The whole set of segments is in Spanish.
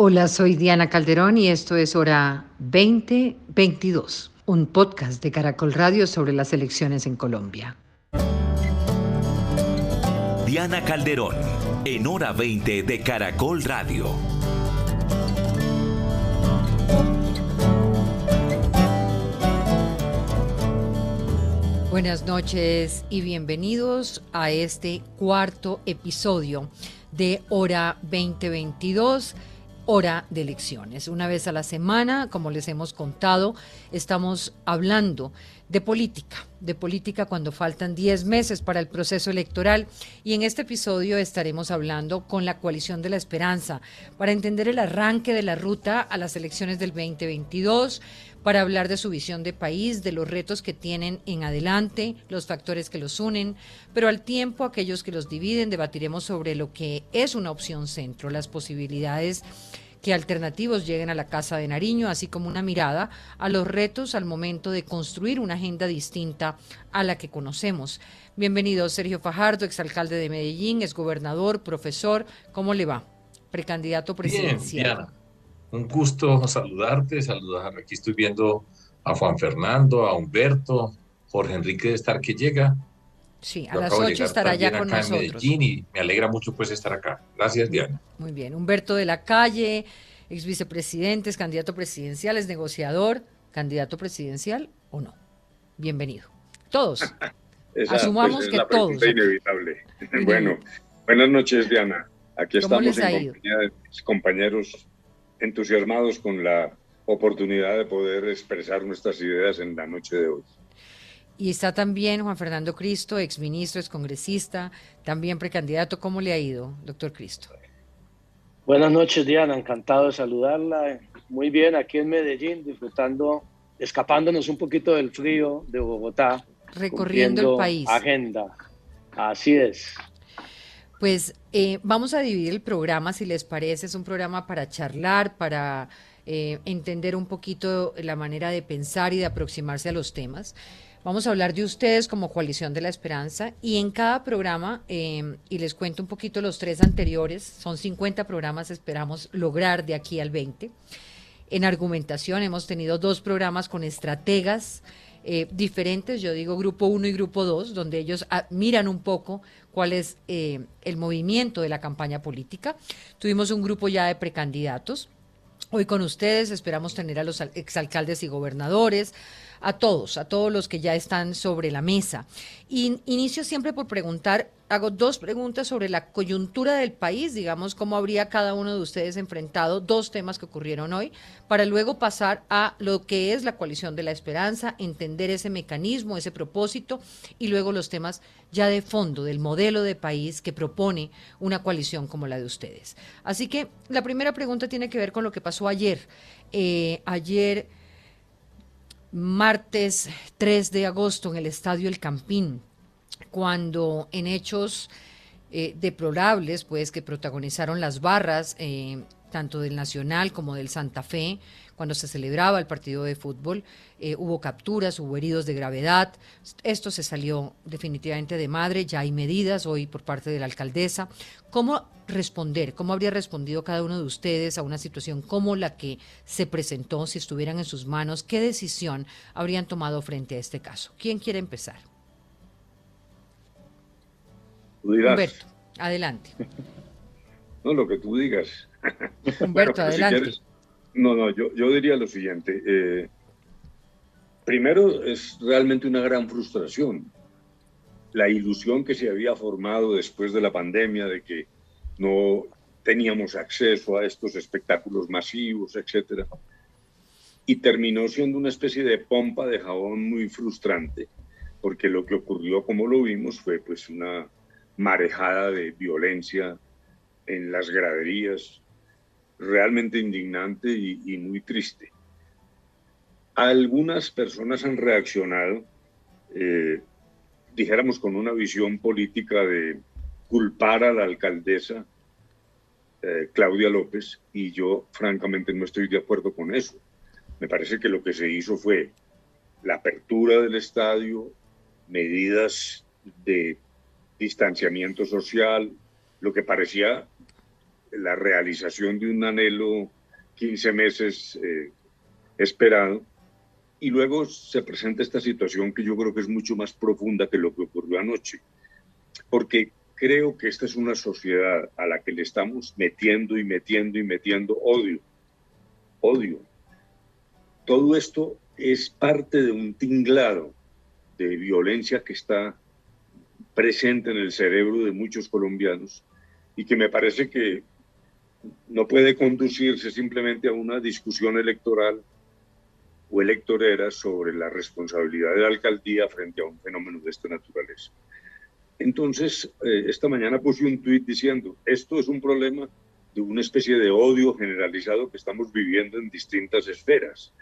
Hola, soy Diana Calderón y esto es Hora 2022, un podcast de Caracol Radio sobre las elecciones en Colombia. Diana Calderón, en Hora 20 de Caracol Radio. Buenas noches y bienvenidos a este cuarto episodio de Hora 2022 hora de elecciones. Una vez a la semana, como les hemos contado, estamos hablando de política, de política cuando faltan 10 meses para el proceso electoral y en este episodio estaremos hablando con la coalición de la esperanza para entender el arranque de la ruta a las elecciones del 2022, para hablar de su visión de país, de los retos que tienen en adelante, los factores que los unen, pero al tiempo aquellos que los dividen, debatiremos sobre lo que es una opción centro, las posibilidades que alternativos lleguen a la Casa de Nariño, así como una mirada a los retos al momento de construir una agenda distinta a la que conocemos. Bienvenido Sergio Fajardo, exalcalde de Medellín, exgobernador, profesor. ¿Cómo le va? Precandidato presidencial un gusto saludarte, saludar. Aquí estoy viendo a Juan Fernando, a Humberto, Jorge Enrique de estar que llega. Sí, a las 8 estará ya con acá nosotros. En Medellín y me alegra mucho pues estar acá. Gracias, Diana. Muy bien. Humberto de la Calle, ex vicepresidente, es candidato presidencial, es negociador, candidato presidencial o no. Bienvenido. Todos. Asumamos pues, que la todos. inevitable. bueno, buenas noches, Diana. Aquí estamos en compañía de mis compañeros entusiasmados con la oportunidad de poder expresar nuestras ideas en la noche de hoy. Y está también Juan Fernando Cristo, exministro, excongresista, también precandidato. ¿Cómo le ha ido, doctor Cristo? Buenas noches, Diana. Encantado de saludarla. Muy bien, aquí en Medellín, disfrutando, escapándonos un poquito del frío de Bogotá. Recorriendo el país. Agenda. Así es. Pues eh, vamos a dividir el programa, si les parece. Es un programa para charlar, para eh, entender un poquito la manera de pensar y de aproximarse a los temas. Vamos a hablar de ustedes como coalición de la esperanza y en cada programa, em, y les cuento un poquito los tres anteriores, son 50 programas, esperamos lograr de aquí al 20. En argumentación hemos tenido dos programas con estrategas eh, diferentes, yo digo grupo 1 y grupo 2, donde ellos miran un poco cuál es eh, el movimiento de la campaña política. Tuvimos un grupo ya de precandidatos. Hoy con ustedes esperamos tener a los exalcaldes y gobernadores, a todos, a todos los que ya están sobre la mesa. Y inicio siempre por preguntar, hago dos preguntas sobre la coyuntura del país, digamos, cómo habría cada uno de ustedes enfrentado dos temas que ocurrieron hoy, para luego pasar a lo que es la coalición de la esperanza, entender ese mecanismo, ese propósito, y luego los temas ya de fondo del modelo de país que propone una coalición como la de ustedes. Así que la primera pregunta tiene que ver con lo que pasó ayer. Eh, ayer martes 3 de agosto en el Estadio El Campín, cuando en hechos eh, deplorables, pues que protagonizaron las barras, eh, tanto del Nacional como del Santa Fe, cuando se celebraba el partido de fútbol, eh, hubo capturas, hubo heridos de gravedad. Esto se salió definitivamente de madre, ya hay medidas hoy por parte de la alcaldesa. ¿Cómo responder? ¿Cómo habría respondido cada uno de ustedes a una situación como la que se presentó si estuvieran en sus manos? ¿Qué decisión habrían tomado frente a este caso? ¿Quién quiere empezar? Humberto, adelante. No, lo que tú digas. Humberto, pues, adelante. no, no, yo, yo diría lo siguiente. Eh, primero, es realmente una gran frustración. La ilusión que se había formado después de la pandemia de que no teníamos acceso a estos espectáculos masivos, etcétera. Y terminó siendo una especie de pompa de jabón muy frustrante, porque lo que ocurrió, como lo vimos, fue pues una marejada de violencia en las graderías, realmente indignante y, muy triste. Algunas personas han reaccionado, eh, dijéramos, con una visión política de culpar a la alcaldesa eh, Claudia López y yo francamente no estoy de acuerdo con eso. Me parece que lo que se hizo fue la apertura del estadio, medidas de distanciamiento social, lo que parecía la realización de un anhelo 15 meses eh, esperado. Y luego se presenta esta situación que yo creo que es mucho más profunda que lo que ocurrió anoche. Porque creo que esta es una sociedad a la que le estamos metiendo y metiendo y metiendo odio. Odio. Todo esto es parte de un tinglado de violencia que está presente en el cerebro de muchos colombianos y que me parece que no puede conducirse simplemente a una discusión electoral o electorera sobre la responsabilidad de la alcaldía frente a un fenómeno de esta naturaleza. Entonces, eh, esta mañana puse un tuit diciendo, esto es un problema de una especie de odio generalizado que estamos viviendo en distintas esferas.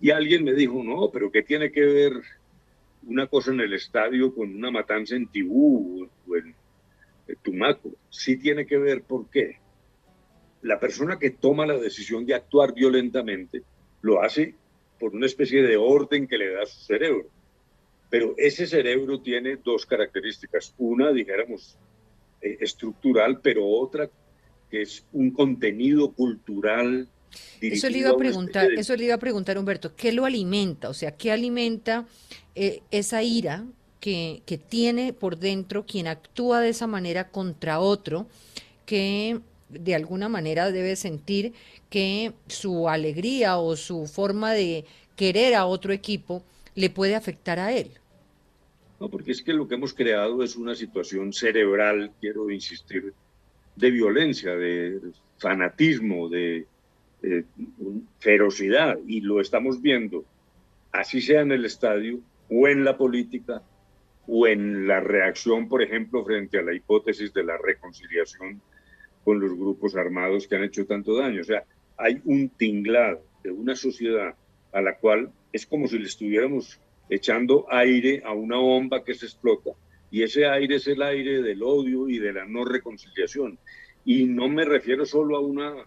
Y alguien me dijo, no, pero ¿qué tiene que ver una cosa en el estadio con una matanza en Tibú o en Tumaco? Sí tiene que ver, ¿por qué? La persona que toma la decisión de actuar violentamente lo hace por una especie de orden que le da su cerebro. Pero ese cerebro tiene dos características. Una, dijéramos, eh, estructural, pero otra que es un contenido cultural eso le iba a preguntar, eso le iba a preguntar Humberto, ¿qué lo alimenta? O sea, ¿qué alimenta eh, esa ira que, que, tiene por dentro quien actúa de esa manera contra otro, que de alguna manera debe sentir que su alegría o su forma de querer a otro equipo le puede afectar a él? No, porque es que lo que hemos creado es una situación cerebral, quiero insistir, de violencia, de fanatismo, de eh, ferocidad y lo estamos viendo, así sea en el estadio o en la política o en la reacción, por ejemplo, frente a la hipótesis de la reconciliación con los grupos armados que han hecho tanto daño. O sea, hay un tinglado de una sociedad a la cual es como si le estuviéramos echando aire a una bomba que se explota y ese aire es el aire del odio y de la no reconciliación. Y no me refiero solo a una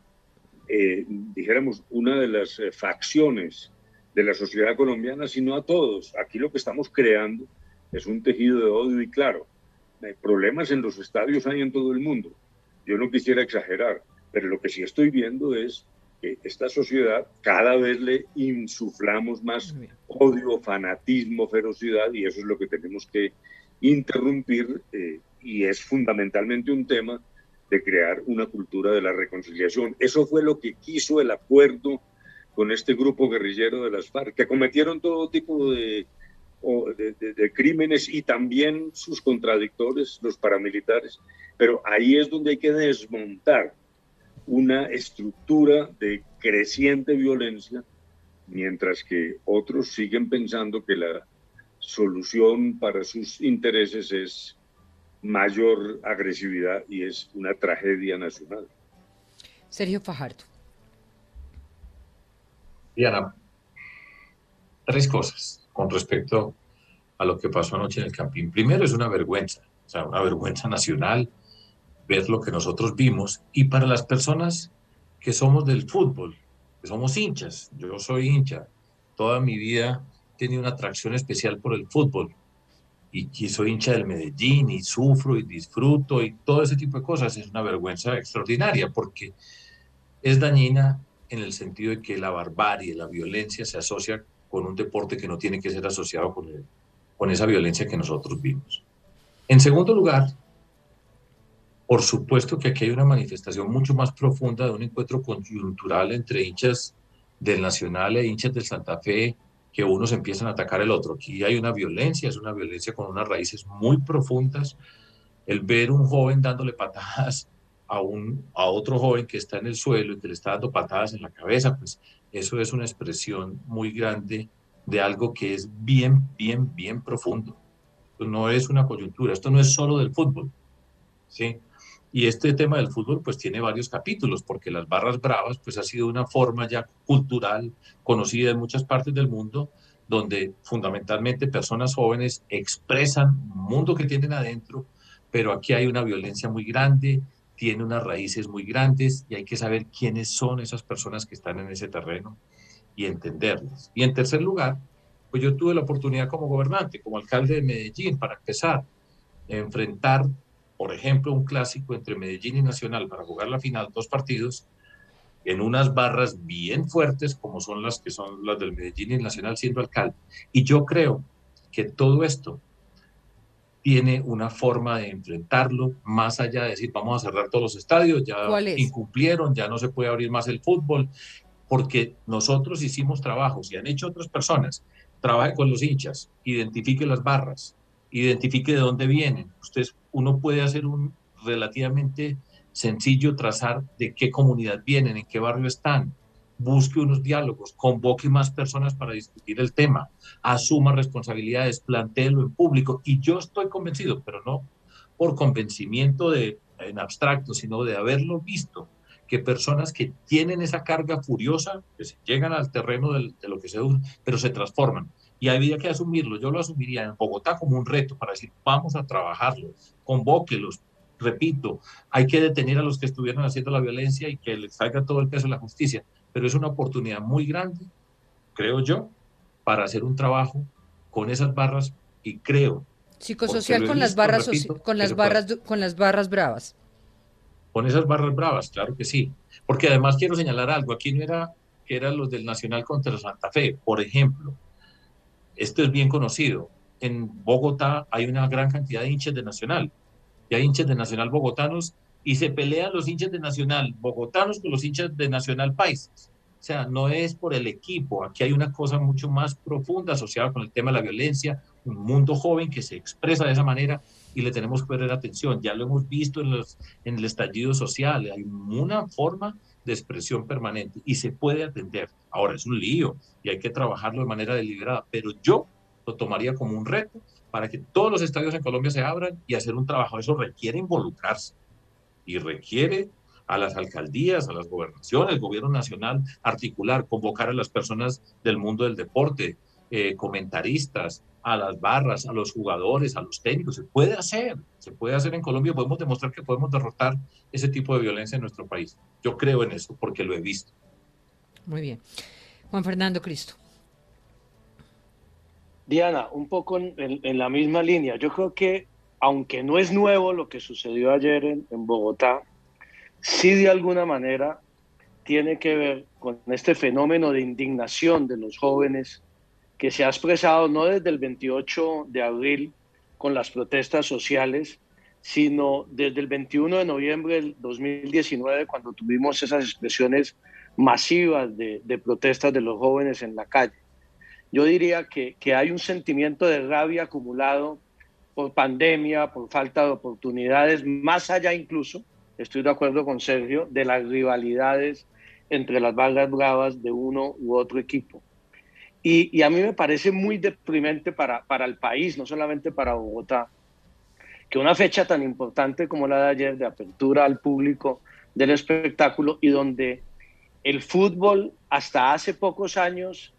eh, dijéramos, una de las eh, facciones de la sociedad colombiana, sino a todos. Aquí lo que estamos creando es un tejido de odio y claro, problemas en los estadios hay en todo el mundo. Yo no quisiera exagerar, pero lo que sí estoy viendo es que esta sociedad cada vez le insuflamos más odio, fanatismo, ferocidad y eso es lo que tenemos que interrumpir eh, y es fundamentalmente un tema de crear una cultura de la reconciliación. Eso fue lo que quiso el acuerdo con este grupo guerrillero de las FARC, que cometieron todo tipo de, de, crímenes y también sus contradictores, los paramilitares. Pero ahí es donde hay que desmontar una estructura de creciente violencia, mientras que otros siguen pensando que la solución para sus intereses es mayor agresividad y es una tragedia nacional. Sergio Fajardo. Diana, tres cosas con respecto a lo que pasó anoche en el Campín. Primero es una vergüenza, o sea, una vergüenza nacional ver lo que nosotros vimos. Y para las personas que somos del fútbol, que somos hinchas, yo soy hincha, toda mi vida he tenido una atracción especial por el fútbol. Y, soy hincha del Medellín y sufro y disfruto y todo ese tipo de cosas, es una vergüenza extraordinaria porque es dañina en el sentido de que la barbarie, la violencia se asocia con un deporte que no tiene que ser asociado con, con esa violencia que nosotros vimos. En segundo lugar, por supuesto que aquí hay una manifestación mucho más profunda de un encuentro coyuntural entre hinchas del Nacional e hinchas del Santa Fe que unos empiezan a atacar el otro. Aquí hay una violencia, es una violencia con unas raíces muy profundas. El ver un joven dándole patadas a, un, a otro joven que está en el suelo y que le está dando patadas en la cabeza, pues eso es una expresión muy grande de algo que es bien, bien, bien profundo. No es una coyuntura, esto no es solo del fútbol. ¿sí? Y este tema del fútbol pues tiene varios capítulos, porque las barras bravas pues ha sido una forma ya cultural conocida en muchas partes del mundo, donde fundamentalmente personas jóvenes expresan un mundo que tienen adentro, pero aquí hay una violencia muy grande, tiene unas raíces muy grandes y hay que saber quiénes son esas personas que están en ese terreno y entenderlas. Y en tercer lugar, pues yo tuve la oportunidad como gobernante, como alcalde de Medellín, para empezar, enfrentar por ejemplo, un clásico entre Medellín y Nacional para jugar la final, dos partidos, en unas barras bien fuertes como son las que son las del Medellín y Nacional siendo alcalde. Y yo creo que todo esto tiene una forma de enfrentarlo más allá de decir vamos a cerrar todos los estadios, ya incumplieron, ya no se puede abrir más el fútbol, porque nosotros hicimos trabajos y han hecho otras personas. Trabaje con los hinchas, identifique las barras, identifique de dónde vienen. Usted, uno puede hacer un relativamente sencillo trazar de qué comunidad vienen, en qué barrio están, busque unos diálogos, convoque más personas para discutir el tema, asuma responsabilidades, plantéelo en público. Y yo estoy convencido, pero no por convencimiento de, en abstracto, sino de haberlo visto, que personas que tienen esa carga furiosa, llegan al terreno de lo que se pero se transforman. Y había que asumirlo. Yo lo asumiría en Bogotá como un reto para decir, vamos a trabajarlo, convóquelos, repito, hay que detener a los que estuvieron haciendo la violencia y que les salga todo el peso de la justicia, pero es una oportunidad muy grande, creo yo, para hacer un trabajo con esas barras y creo psicosocial con las barras con las barras con las barras bravas. Con esas barras bravas, claro que sí, porque además quiero señalar algo, aquí no era que eran los del Nacional contra Santa Fe, por ejemplo. Esto es bien conocido. En Bogotá hay una gran cantidad de hinchas de Nacional y hay hinchas de Nacional bogotanos y se pelean los hinchas de Nacional bogotanos con los hinchas de Nacional paisas. O sea, no es por el equipo, aquí hay una cosa mucho más profunda asociada con el tema de la violencia, un mundo joven que se expresa de esa manera y le tenemos que poner atención. Ya lo hemos visto en, los, en el estallido social, hay una forma de expresión permanente y se puede atender. Ahora es un lío y hay que trabajarlo de manera deliberada, pero yo lo tomaría como un reto para que todos los estadios en Colombia se abran y hacer un trabajo. Eso requiere involucrarse y requiere a las alcaldías, a las gobernaciones, gobierno nacional, articular, convocar a las personas del mundo del deporte, eh, comentaristas, a las barras, a los jugadores, a los técnicos. Se puede hacer, se puede hacer en Colombia. Podemos demostrar que podemos derrotar ese tipo de violencia en nuestro país. Yo creo en eso porque lo he visto. Muy bien. Juan Fernando Cristo. Diana, un poco en, la misma línea. Yo creo que, aunque no es nuevo lo que sucedió ayer en, Bogotá, sí de alguna manera tiene que ver con este fenómeno de indignación de los jóvenes que se ha expresado no desde el 28 de abril con las protestas sociales, sino desde el 21 de noviembre del 2019, cuando tuvimos esas expresiones masivas de protestas de los jóvenes en la calle. Yo diría que, hay un sentimiento de rabia acumulado por pandemia, por falta de oportunidades, más allá incluso, estoy de acuerdo con Sergio, de las rivalidades entre las barras bravas de uno u otro equipo. Y, a mí me parece muy deprimente para, para el país, no solamente para Bogotá, que una fecha tan importante como la de ayer de apertura al público del espectáculo y donde el fútbol hasta hace pocos años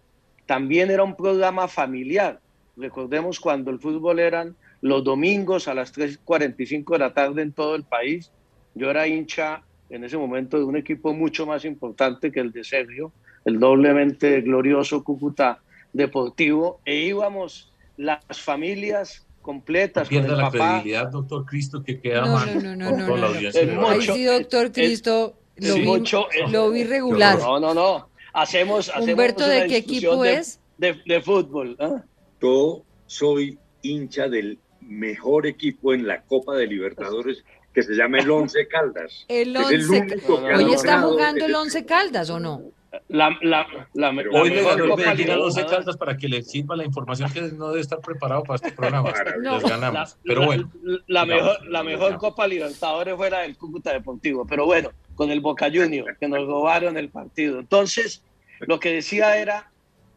también era un programa familiar. Recordemos cuando el fútbol eran los domingos a las 3.45 de la tarde en todo el país. Yo era hincha en ese momento de un equipo mucho más importante que el de Sergio, el doblemente glorioso Cúcuta Deportivo, e íbamos las familias completas. No pierda la credibilidad, doctor Cristo, que queda no, mal no, no, no, con la audiencia. sí, doctor Cristo, lo, vi, lo vi regular. No, no, no. Hacemos, Humberto, ¿de qué equipo es? De, fútbol. ¿ah? Yo soy hincha del mejor equipo en la Copa de Libertadores que se llama el Once Caldas. El Once Hoy está jugando el Once Caldas o no? La, la, la, Hoy le ganó el Once Caldas para que le sirva la información que no debe estar preparado para este programa. Les ganamos. pero bueno. La, mejor, la mejor Copa Libertadores fue la del Cúcuta Deportivo. Pero bueno, con el Boca Junior, que nos robaron el partido. Entonces, lo que decía era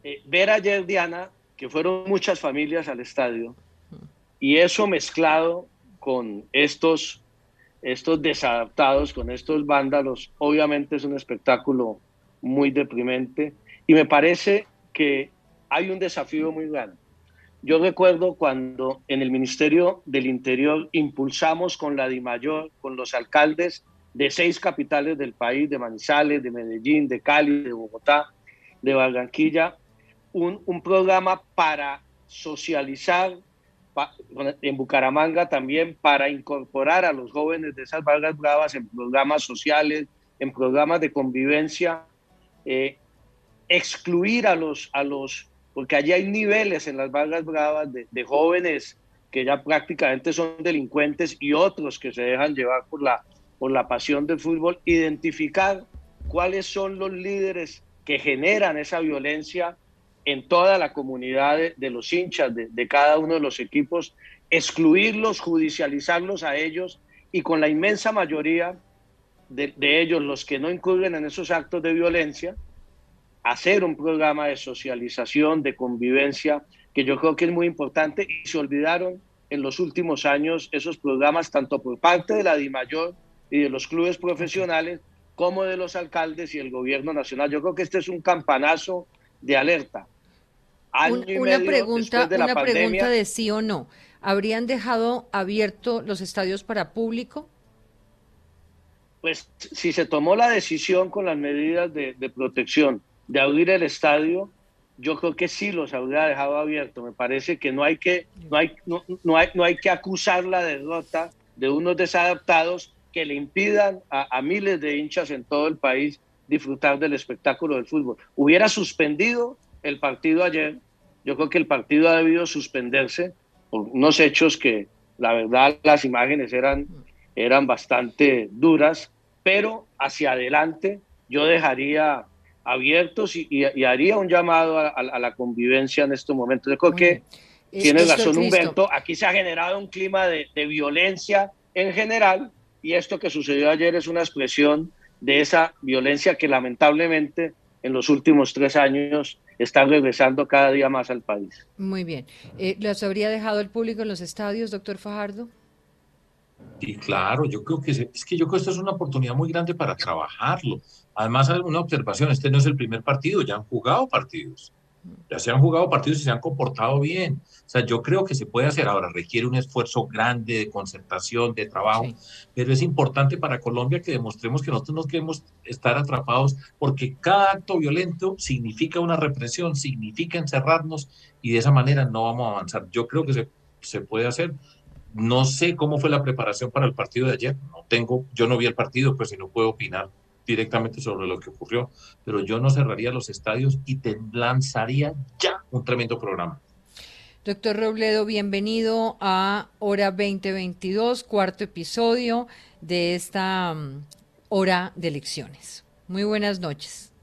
eh, ver ayer, Diana, que fueron muchas familias al estadio, y eso mezclado con estos, estos desadaptados, con estos vándalos, obviamente es un espectáculo muy deprimente, y me parece que hay un desafío muy grande. Yo recuerdo cuando en el Ministerio del Interior impulsamos con la DIMAYOR, con los alcaldes de seis capitales del país, de Manizales, de Medellín, de Cali, de Bogotá, de Barranquilla, un, un programa para socializar, en Bucaramanga también para incorporar a los jóvenes de esas barras bravas en programas sociales, en programas de convivencia, eh, excluir a los, a los, porque allí hay niveles en las barras bravas de, de jóvenes que ya prácticamente son delincuentes y otros que se dejan llevar por la, por la pasión del fútbol, identificar cuáles son los líderes que generan esa violencia en toda la comunidad de, los hinchas de, cada uno de los equipos, excluirlos, judicializarlos a ellos y con la inmensa mayoría de, ellos, los que no incurren en esos actos de violencia, hacer un programa de socialización, de convivencia, que yo creo que es muy importante y se olvidaron en los últimos años esos programas tanto por parte de la DIMAYOR y de los clubes profesionales como de los alcaldes y el gobierno nacional. Yo creo que este es un campanazo de alerta. una pregunta, de una pregunta de sí o no. ¿Habrían dejado abierto los estadios para público? Pues si se tomó la decisión con las medidas de, protección de abrir el estadio, yo creo que sí los habría dejado abierto. Me parece que no hay que, no hay, no, hay, no hay que acusar la derrota de unos desadaptados que le impidan a, miles de hinchas en todo el país disfrutar del espectáculo del fútbol. Hubiera suspendido el partido ayer, yo creo que el partido ha debido suspenderse por unos hechos que la verdad las imágenes eran, eran bastante duras, pero hacia adelante yo dejaría abiertos y, haría un llamado a, la convivencia en estos momentos. Yo creo que tiene razón Humberto, aquí se ha generado un clima de, de violencia en general y esto que sucedió ayer es una expresión de esa violencia que lamentablemente en los últimos tres años está regresando cada día más al país. Muy bien. Eh, ¿Los habría dejado el público en los estadios, doctor Fajardo? Sí, claro, yo creo que es que yo creo que esto es una oportunidad muy grande para trabajarlo. Además, una observación, este no es el primer partido, ya han jugado partidos. Ya se han jugado partidos y se han comportado bien. O sea, yo creo que se puede hacer. Ahora requiere un esfuerzo grande de concertación, de trabajo, pero es importante para Colombia que demostremos que nosotros no queremos estar atrapados porque cada acto violento significa una represión, significa encerrarnos y de esa manera no vamos a avanzar. Yo creo que se, se puede hacer. No sé cómo fue la preparación para el partido de ayer. No tengo, yo no vi el partido, pues si no puedo opinar directamente sobre lo que ocurrió, pero yo no cerraría los estadios y te lanzaría ya un tremendo programa. Doctor Robledo, bienvenido a Hora 2022, cuarto episodio de esta mm, hora de elecciones. Muy buenas noches.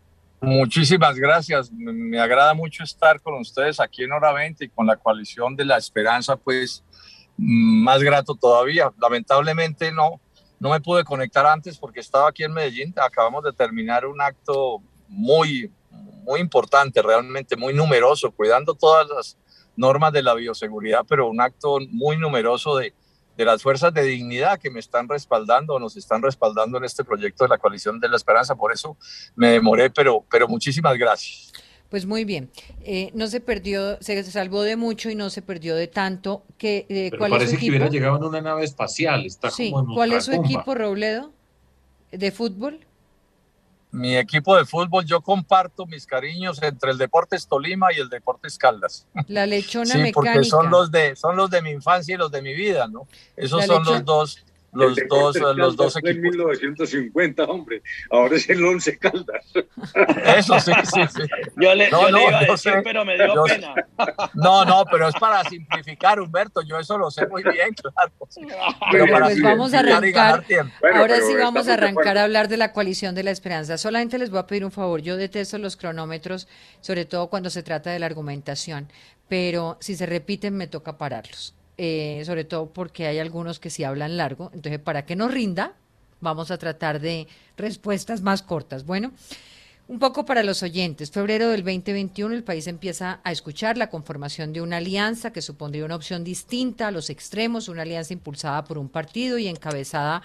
Muchísimas gracias. Me agrada mucho estar con ustedes aquí en Hora 20 y con la coalición de la esperanza, pues más grato todavía. Lamentablemente no, no me pude conectar antes porque estaba aquí en Medellín. Acabamos de terminar un acto muy, muy importante, realmente muy numeroso, cuidando todas las normas de la bioseguridad, pero un acto muy numeroso de, de las fuerzas de dignidad que me están respaldando, nos están respaldando en este proyecto de la coalición de la esperanza. Por eso me demoré, pero, pero muchísimas gracias. Pues muy bien, eh, no se perdió, se salvó de mucho y no se perdió de tanto. Que, eh, ¿cuál parece es su que hubiera llegado en una nave espacial. Está como ¿Cuál es su equipo, Robledo, de fútbol? Mi equipo de fútbol, yo comparto mis cariños entre el Deportes Tolima y el Deportes Caldas. La lechona sí, porque son los de son los de mi infancia y los de mi vida, ¿no? Esos son los dos los dos, los dos equipos. En 1950, hombre. Ahora es el Once Caldas. Eso sí, sí, sí. Yo le, no, yo no, le iba a decir, pero me dio pena. No, no, pero es para simplificar, Humberto. Yo eso lo sé muy bien, claro. Pero pues vamos a arrancar. ahora sí vamos a arrancar a hablar de la coalición de la esperanza. Solamente les voy a pedir un favor. Yo detesto los cronómetros, sobre todo cuando se trata de la argumentación. Pero si se repiten, me toca pararlos. Eh, sobre todo porque hay algunos que sí hablan largo. Entonces, para que nos rinda, vamos a tratar de respuestas más cortas. Bueno, un poco para los oyentes. Febrero del 2021 el país empieza a escuchar la conformación de una alianza que supondría una opción distinta a los extremos, una alianza impulsada por un partido y encabezada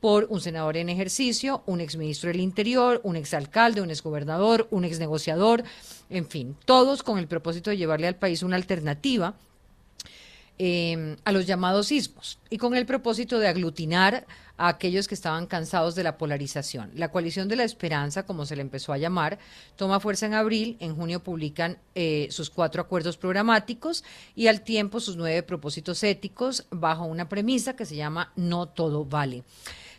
por un senador en ejercicio, un exministro del Interior, un exalcalde, un exgobernador, un exnegociador, en fin, todos con el propósito de llevarle al país una alternativa Em, a los llamados sismos y con el propósito de aglutinar a aquellos que estaban cansados de la polarización. La coalición de la esperanza, como se le empezó a llamar, toma fuerza en abril, en junio publican eh, sus cuatro acuerdos programáticos y al tiempo sus nueve propósitos éticos bajo una premisa que se llama no todo vale.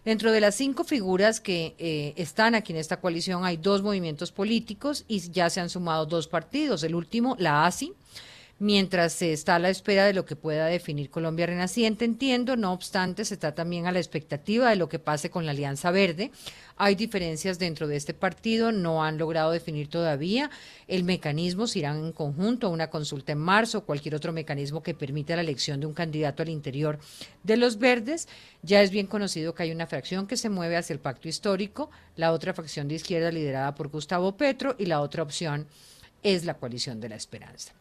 Dentro de las cinco figuras que eh, están aquí en esta coalición hay dos movimientos políticos y ya se han sumado dos partidos. El último, la ASI, mientras se está a la espera de lo que pueda definir Colombia Renaciente, entiendo, no obstante, se está también a la expectativa de lo que pase con la Alianza Verde. Hay diferencias dentro de este partido, no han logrado definir todavía el mecanismo, si irán en conjunto a una consulta en marzo o cualquier otro mecanismo que permita la elección de un candidato al interior de los verdes. Ya es bien conocido que hay una fracción que se mueve hacia el pacto histórico, la otra fracción de izquierda liderada por Gustavo Petro y la otra opción es la coalición de la esperanza.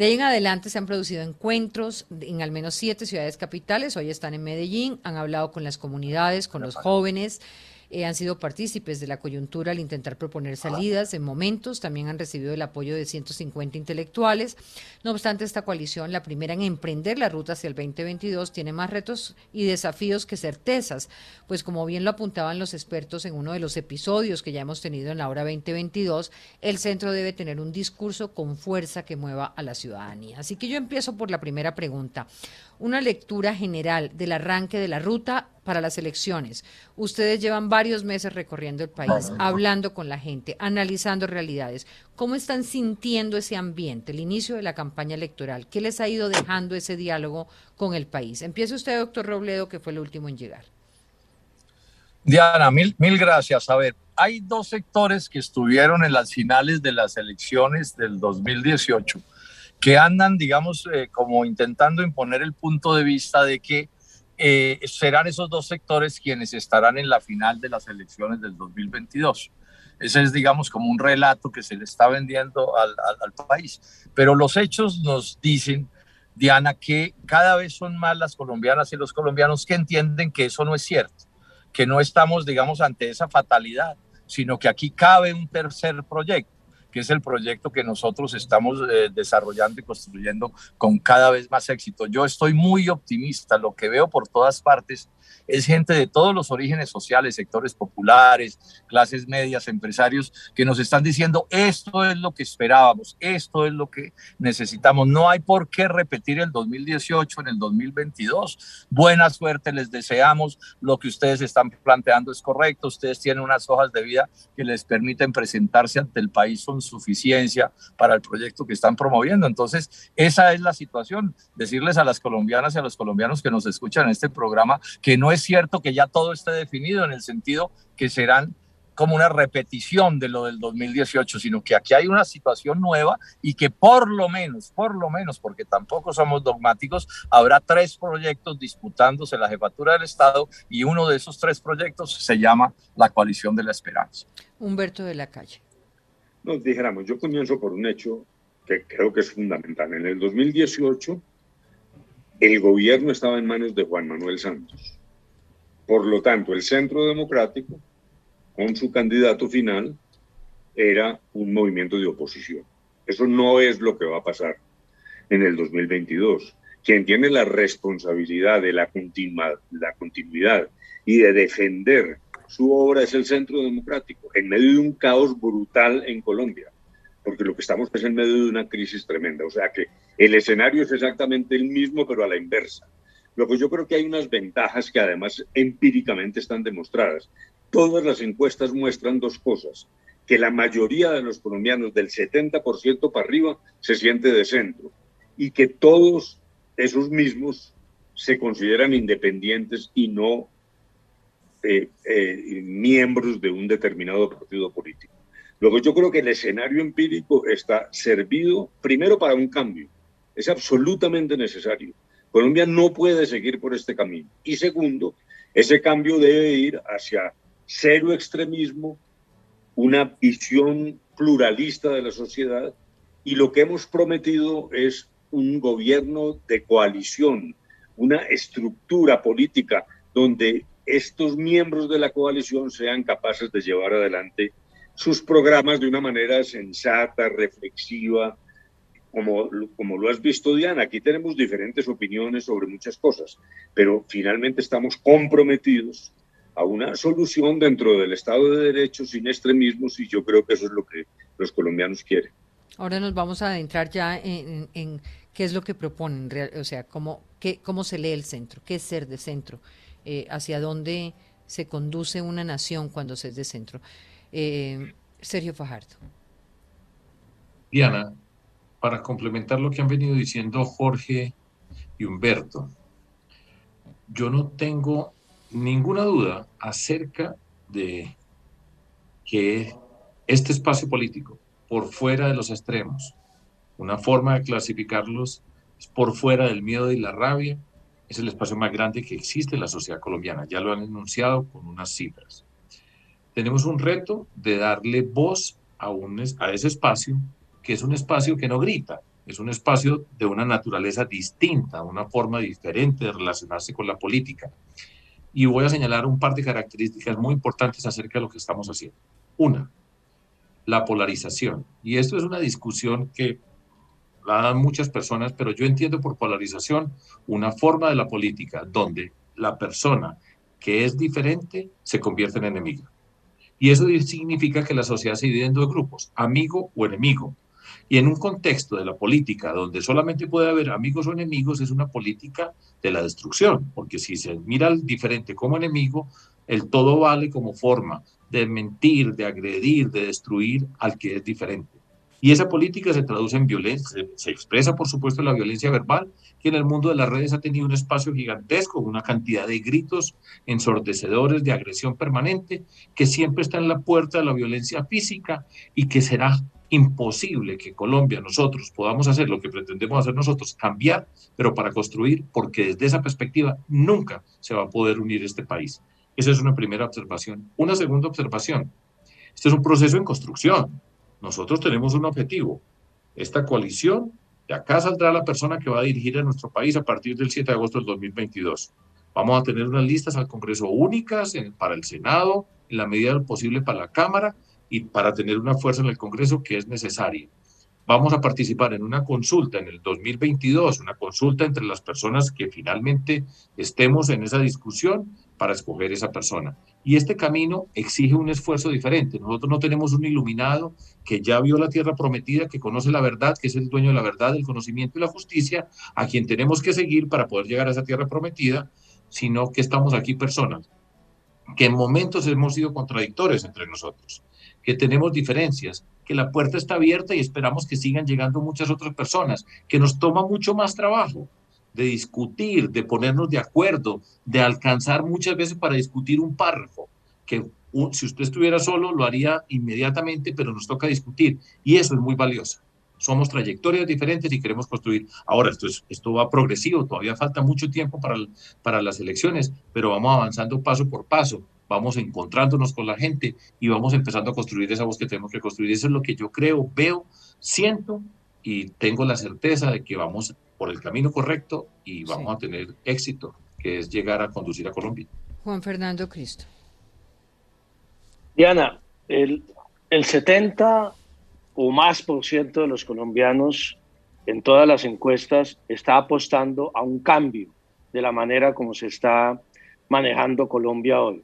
De ahí en adelante se han producido encuentros en al menos siete ciudades capitales. Hoy están en Medellín, han hablado con las comunidades, con los jóvenes. Eh, han sido partícipes de la coyuntura al intentar proponer salidas en momentos, también han recibido el apoyo de 150 intelectuales. No obstante, esta coalición, la primera en emprender la ruta hacia el 2022, tiene más retos y desafíos que certezas, pues como bien lo apuntaban los expertos en uno de los episodios que ya hemos tenido en la hora 2022, el centro debe tener un discurso con fuerza que mueva a la ciudadanía. Así que yo empiezo por la primera pregunta una lectura general del arranque de la ruta para las elecciones. Ustedes llevan varios meses recorriendo el país, hablando con la gente, analizando realidades. ¿Cómo están sintiendo ese ambiente, el inicio de la campaña electoral? ¿Qué les ha ido dejando ese diálogo con el país? Empiece usted, doctor Robledo, que fue el último en llegar. Diana, mil, mil gracias. A ver, hay dos sectores que estuvieron en las finales de las elecciones del 2018 que andan, digamos, eh, como intentando imponer el punto de vista de que eh, serán esos dos sectores quienes estarán en la final de las elecciones del 2022. Ese es, digamos, como un relato que se le está vendiendo al, al, país. Pero los hechos nos dicen, Diana, que cada vez son más las colombianas y los colombianos que entienden que eso no es cierto, que no estamos, digamos, ante esa fatalidad, sino que aquí cabe un tercer proyecto que es el proyecto que nosotros estamos eh, desarrollando y construyendo con cada vez más éxito. Yo estoy muy optimista, lo que veo por todas partes es gente de todos los orígenes sociales, sectores populares, clases medias, empresarios, que nos están diciendo esto es lo que esperábamos, esto es lo que necesitamos. No hay por qué repetir el 2018 en el 2022. Buena suerte, les deseamos. Lo que ustedes están planteando es correcto. Ustedes tienen unas hojas de vida que les permiten presentarse ante el país con suficiencia para el proyecto que están promoviendo. Entonces, esa es la situación. Decirles a las colombianas y a los colombianos que nos escuchan en este programa que no es cierto que ya todo esté definido en el sentido que serán como una repetición de lo del 2018, sino que aquí hay una situación nueva y que por lo menos, por lo menos, porque tampoco somos dogmáticos, habrá tres proyectos disputándose la jefatura del Estado y uno de esos tres proyectos se llama la coalición de la esperanza. Humberto de la Calle. Nos dijéramos, yo comienzo por un hecho que creo que es fundamental. En el 2018, el gobierno estaba en manos de Juan Manuel Santos por lo tanto, el Centro Democrático, con su candidato final, era un movimiento de oposición. Eso no es lo que va a pasar en el 2022. Quien tiene la responsabilidad de la, continuidad y de defender su obra es el Centro Democrático, en medio de un caos brutal en Colombia, porque lo que estamos es en medio de una crisis tremenda. O sea que el escenario es exactamente el mismo, pero a la inversa. Luego yo creo que hay unas ventajas que además empíricamente están demostradas. Todas las encuestas muestran dos cosas, que la mayoría de los colombianos del 70% para arriba se siente de centro y que todos esos mismos se consideran independientes y no eh, eh, miembros de un determinado partido político. Luego yo creo que el escenario empírico está servido primero para un cambio, es absolutamente necesario Colombia no puede seguir por este camino. Y segundo, ese cambio debe ir hacia cero extremismo, una visión pluralista de la sociedad y lo que hemos prometido es un gobierno de coalición, una estructura política donde estos miembros de la coalición sean capaces de llevar adelante sus programas de una manera sensata, reflexiva, como, como lo has visto, Diana, aquí tenemos diferentes opiniones sobre muchas cosas, pero finalmente estamos comprometidos a una solución dentro del Estado de Derecho sin extremismos y yo creo que eso es lo que los colombianos quieren. Ahora nos vamos a adentrar ya en, qué es lo que proponen, o sea, cómo, qué, cómo se lee el centro, qué es ser de centro, eh, hacia dónde se conduce una nación cuando se es de centro. Eh, Sergio Fajardo. Diana, para complementar lo que han venido diciendo Jorge y Humberto, yo no tengo ninguna duda acerca de que este espacio político, por fuera de los extremos, una forma de clasificarlos es por fuera del miedo y la rabia, es el espacio más grande que existe en la sociedad colombiana. Ya lo han enunciado con unas cifras. Tenemos un reto de darle voz a, un, a ese espacio que es un espacio que no grita, es un espacio de una naturaleza distinta, una forma diferente de relacionarse con la política. Y voy a señalar un par de características muy importantes acerca de lo que estamos haciendo. Una, la polarización. Y esto es una discusión que la dan muchas personas, pero yo entiendo por polarización una forma de la política donde la persona que es diferente se convierte en enemigo. Y eso significa que la sociedad se divide en dos grupos, amigo o enemigo. Y en un contexto de la política donde solamente puede haber amigos o enemigos, es una política de la destrucción, porque si se mira al diferente como enemigo, el todo vale como forma de mentir, de agredir, de destruir al que es diferente. Y esa política se traduce en violencia, se expresa por supuesto en la violencia verbal, que en el mundo de las redes ha tenido un espacio gigantesco, una cantidad de gritos ensordecedores de agresión permanente, que siempre está en la puerta de la violencia física y que será imposible que Colombia, nosotros, podamos hacer lo que pretendemos hacer nosotros, cambiar, pero para construir, porque desde esa perspectiva nunca se va a poder unir este país. Esa es una primera observación. Una segunda observación. Este es un proceso en construcción. Nosotros tenemos un objetivo. Esta coalición, de acá saldrá la persona que va a dirigir a nuestro país a partir del 7 de agosto del 2022. Vamos a tener unas listas al Congreso únicas para el Senado, en la medida del posible para la Cámara, y para tener una fuerza en el Congreso que es necesaria. Vamos a participar en una consulta en el 2022, una consulta entre las personas que finalmente estemos en esa discusión para escoger esa persona. Y este camino exige un esfuerzo diferente. Nosotros no tenemos un iluminado que ya vio la tierra prometida, que conoce la verdad, que es el dueño de la verdad, el conocimiento y la justicia, a quien tenemos que seguir para poder llegar a esa tierra prometida, sino que estamos aquí personas que en momentos hemos sido contradictorios entre nosotros que tenemos diferencias, que la puerta está abierta y esperamos que sigan llegando muchas otras personas, que nos toma mucho más trabajo de discutir, de ponernos de acuerdo, de alcanzar muchas veces para discutir un párrafo, que si usted estuviera solo lo haría inmediatamente, pero nos toca discutir y eso es muy valioso. Somos trayectorias diferentes y queremos construir. Ahora, esto, es, esto va progresivo, todavía falta mucho tiempo para, para las elecciones, pero vamos avanzando paso por paso vamos encontrándonos con la gente y vamos empezando a construir esa voz que tenemos que construir. Eso es lo que yo creo, veo, siento y tengo la certeza de que vamos por el camino correcto y vamos a tener éxito, que es llegar a conducir a Colombia. Juan Fernando Cristo. Diana, el, el 70 o más por ciento de los colombianos en todas las encuestas está apostando a un cambio de la manera como se está manejando Colombia hoy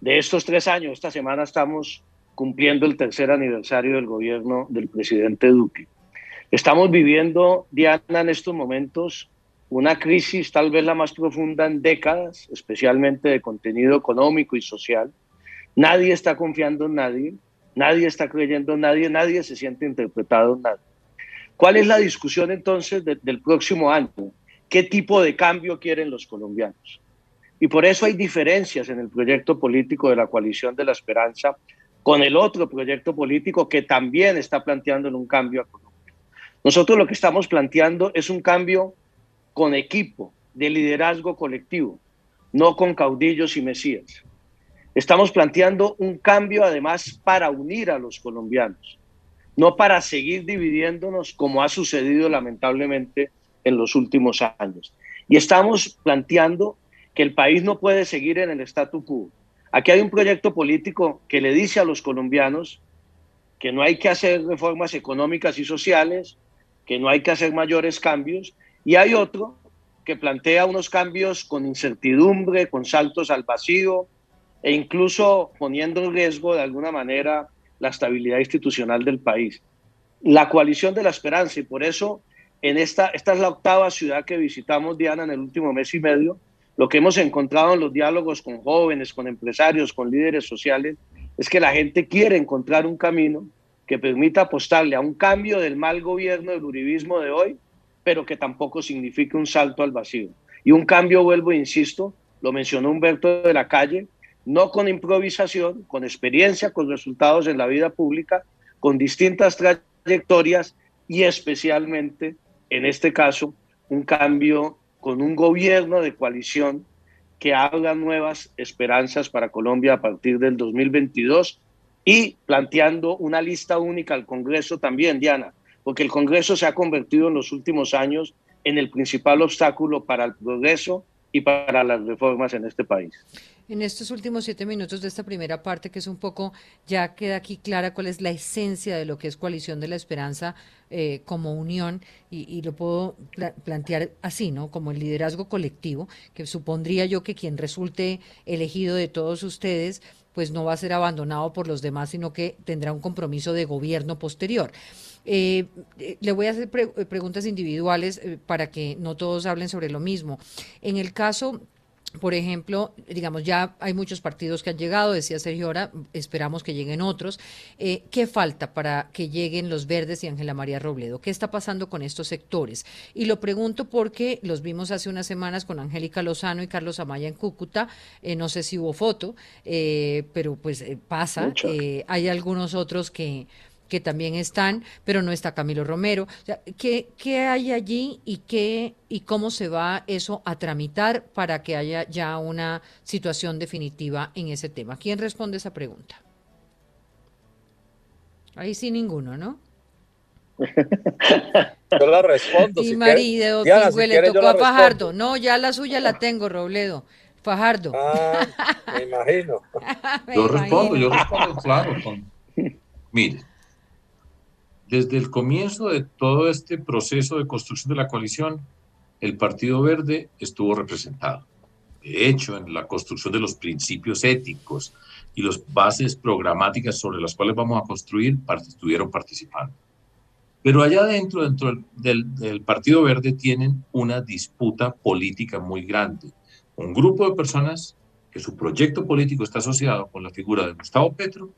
de estos tres años, esta semana estamos cumpliendo el tercer aniversario del gobierno del presidente Duque. Estamos viviendo, Diana, en estos momentos una crisis tal vez la más profunda en décadas, especialmente de contenido económico y social. Nadie está confiando en nadie, nadie está creyendo en nadie, nadie se siente interpretado en nadie. ¿Cuál es la discusión entonces del próximo año? ¿Qué tipo de cambio quieren los colombianos? Y por eso hay diferencias en el proyecto político de la coalición de la esperanza con el otro proyecto político que también está planteando un cambio económico. Nosotros lo que estamos planteando es un cambio con equipo, de liderazgo colectivo, no con caudillos y mesías. Estamos planteando un cambio además para unir a los colombianos, no para seguir dividiéndonos como ha sucedido lamentablemente en los últimos años. Y estamos planteando que el país no puede seguir en el statu quo. Aquí hay un proyecto político que le dice a los colombianos que no hay que hacer reformas económicas y sociales, que no hay que hacer mayores cambios, y hay otro que plantea unos cambios con incertidumbre, con saltos al vacío e incluso poniendo en riesgo de alguna manera la estabilidad institucional del país. La coalición de la esperanza y por eso en esta, esta es la octava ciudad que visitamos, Diana, en el último mes y medio. Lo que hemos encontrado en los diálogos con jóvenes, con empresarios, con líderes sociales, es que la gente quiere encontrar un camino que permita apostarle a un cambio del mal gobierno del uribismo de hoy, pero que tampoco signifique un salto al vacío. Y un cambio, vuelvo e insisto, lo mencionó Humberto de la Calle, no con improvisación, con experiencia, con resultados en la vida pública, con distintas trayectorias y especialmente, en este caso, un cambio con un gobierno de coalición que haga nuevas esperanzas para Colombia a partir del 2022 y planteando una lista única al Congreso también, Diana, porque el Congreso se ha convertido en los últimos años en el principal obstáculo para el progreso y para las reformas en este país. En estos últimos siete minutos de esta primera parte, que es un poco, ya queda aquí clara cuál es la esencia de lo que es Coalición de la Esperanza eh, como unión, y, lo puedo plantear así, ¿no? Como el liderazgo colectivo, que supondría yo que quien resulte elegido de todos ustedes, pues no va a ser abandonado por los demás, sino que tendrá un compromiso de gobierno posterior. Eh, eh, le voy a hacer preguntas individuales para que no todos hablen sobre lo mismo. En el caso por ejemplo, digamos, ya hay muchos partidos que han llegado, decía Sergio ahora, esperamos que lleguen otros. Eh, ¿Qué falta para que lleguen los verdes y Ángela María Robledo? ¿Qué está pasando con estos sectores? Y lo pregunto porque los vimos hace unas semanas con Angélica Lozano y Carlos Amaya en Cúcuta. Eh, no sé si hubo foto, eh, pero pues pasa. hay algunos otros que que también están, pero no está Camilo Romero. ¿qué, ¿qué, hay allí y, qué, y cómo se va eso a tramitar para que haya ya una situación definitiva en ese tema? ¿Quién responde esa pregunta? Ahí sí ninguno, ¿no? Yo la respondo. Y si marido, le tocó a Fajardo. No, ya la suya la tengo, Robledo. Fajardo. Ah, me imagino. yo respondo, yo respondo, claro. Mire, desde el comienzo de todo este proceso de construcción de la coalición, el Partido Verde estuvo representado. De hecho, en la construcción de los principios éticos y las bases programáticas sobre las cuales vamos a construir, estuvieron participando. Pero allá dentro, dentro del, del Partido Verde, tienen una disputa política muy grande. Un grupo de personas que su proyecto político está asociado con la figura de Gustavo Petro,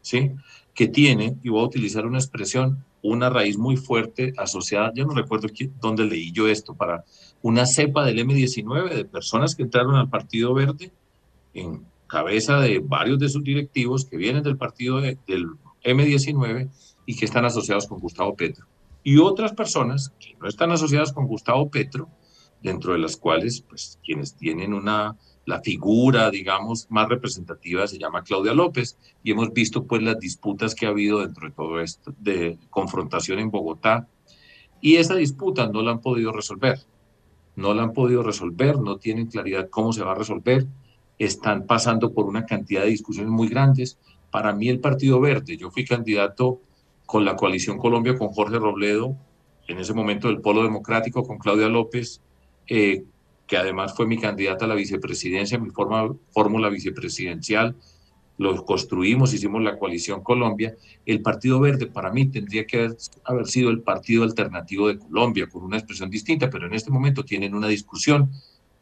¿sí? Que tiene, y voy a utilizar una expresión, una raíz muy fuerte asociada, yo no recuerdo dónde leí yo esto, para una cepa del M19 de personas que entraron al Partido Verde en cabeza de varios de sus directivos que vienen del partido del M19 y que están asociados con Gustavo Petro. Y otras personas que no están asociadas con Gustavo Petro, dentro de las cuales, pues, quienes tienen una la figura, digamos, más representativa se llama Claudia López y hemos visto pues las disputas que ha habido dentro de todo esto de confrontación en Bogotá y esa disputa no la han podido resolver. No la han podido resolver, no tienen claridad cómo se va a resolver, están pasando por una cantidad de discusiones muy grandes. Para mí el Partido Verde, yo fui candidato con la coalición Colombia con Jorge Robledo, en ese momento del Polo Democrático con Claudia López, eh, que además fue mi candidata a la vicepresidencia, mi fórmula vicepresidencial, lo construimos, hicimos la coalición Colombia. El Partido Verde para mí tendría que haber, sido el partido alternativo de Colombia, con una expresión distinta, pero en este momento tienen una discusión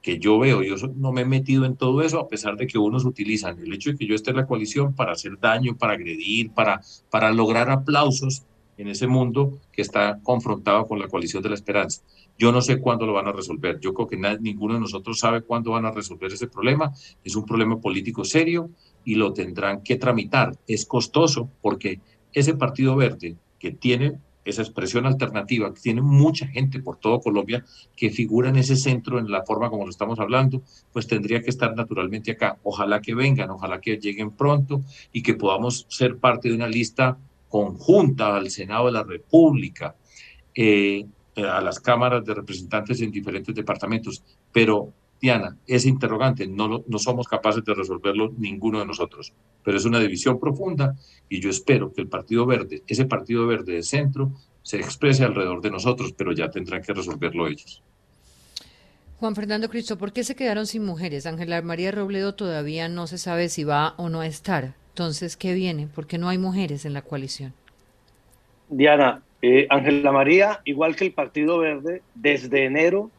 que yo veo, yo no me he metido en todo eso, a pesar de que unos utilizan el hecho de que yo esté en la coalición para hacer daño, para agredir, para, para lograr aplausos en ese mundo que está confrontado con la coalición de la esperanza. Yo no sé cuándo lo van a resolver. Yo creo que ninguno de nosotros sabe cuándo van a resolver ese problema. Es un problema político serio y lo tendrán que tramitar. Es costoso porque ese Partido Verde que tiene esa expresión alternativa, que tiene mucha gente por todo Colombia que figura en ese centro en la forma como lo estamos hablando, pues tendría que estar naturalmente acá. Ojalá que vengan, ojalá que lleguen pronto y que podamos ser parte de una lista conjunta al Senado de la República. Eh, a las cámaras de representantes en diferentes departamentos. Pero, Diana, ese interrogante no, no somos capaces de resolverlo ninguno de nosotros. Pero es una división profunda y yo espero que el Partido Verde, ese Partido Verde de centro, se exprese alrededor de nosotros, pero ya tendrán que resolverlo ellos. Juan Fernando Cristo, ¿por qué se quedaron sin mujeres? Ángela María Robledo todavía no se sabe si va o no a estar. Entonces, ¿qué viene? ¿Por qué no hay mujeres en la coalición? Diana, eh, Ángela María, igual que el Partido Verde, desde enero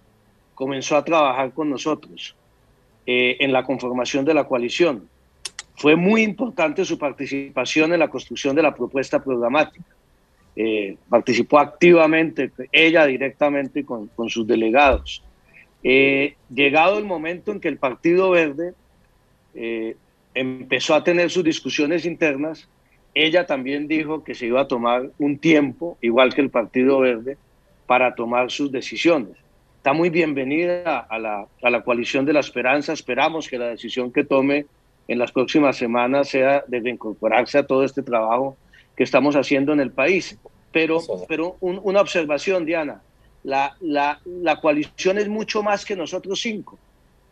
comenzó a trabajar con nosotros eh, en la conformación de la coalición. Fue muy importante su participación en la construcción de la propuesta programática. Eh, participó activamente, ella directamente con, con sus delegados. llegado el momento en que el Partido Verde empezó a tener sus discusiones internas, ella también dijo que se iba a tomar un tiempo, igual que el Partido Verde, para tomar sus decisiones. Está muy bienvenida a la, a la coalición de la esperanza. Esperamos que la decisión que tome en las próximas semanas sea de incorporarse a todo este trabajo que estamos haciendo en el país. Pero, pero una observación, Diana, la, la, la coalición es mucho más que nosotros cinco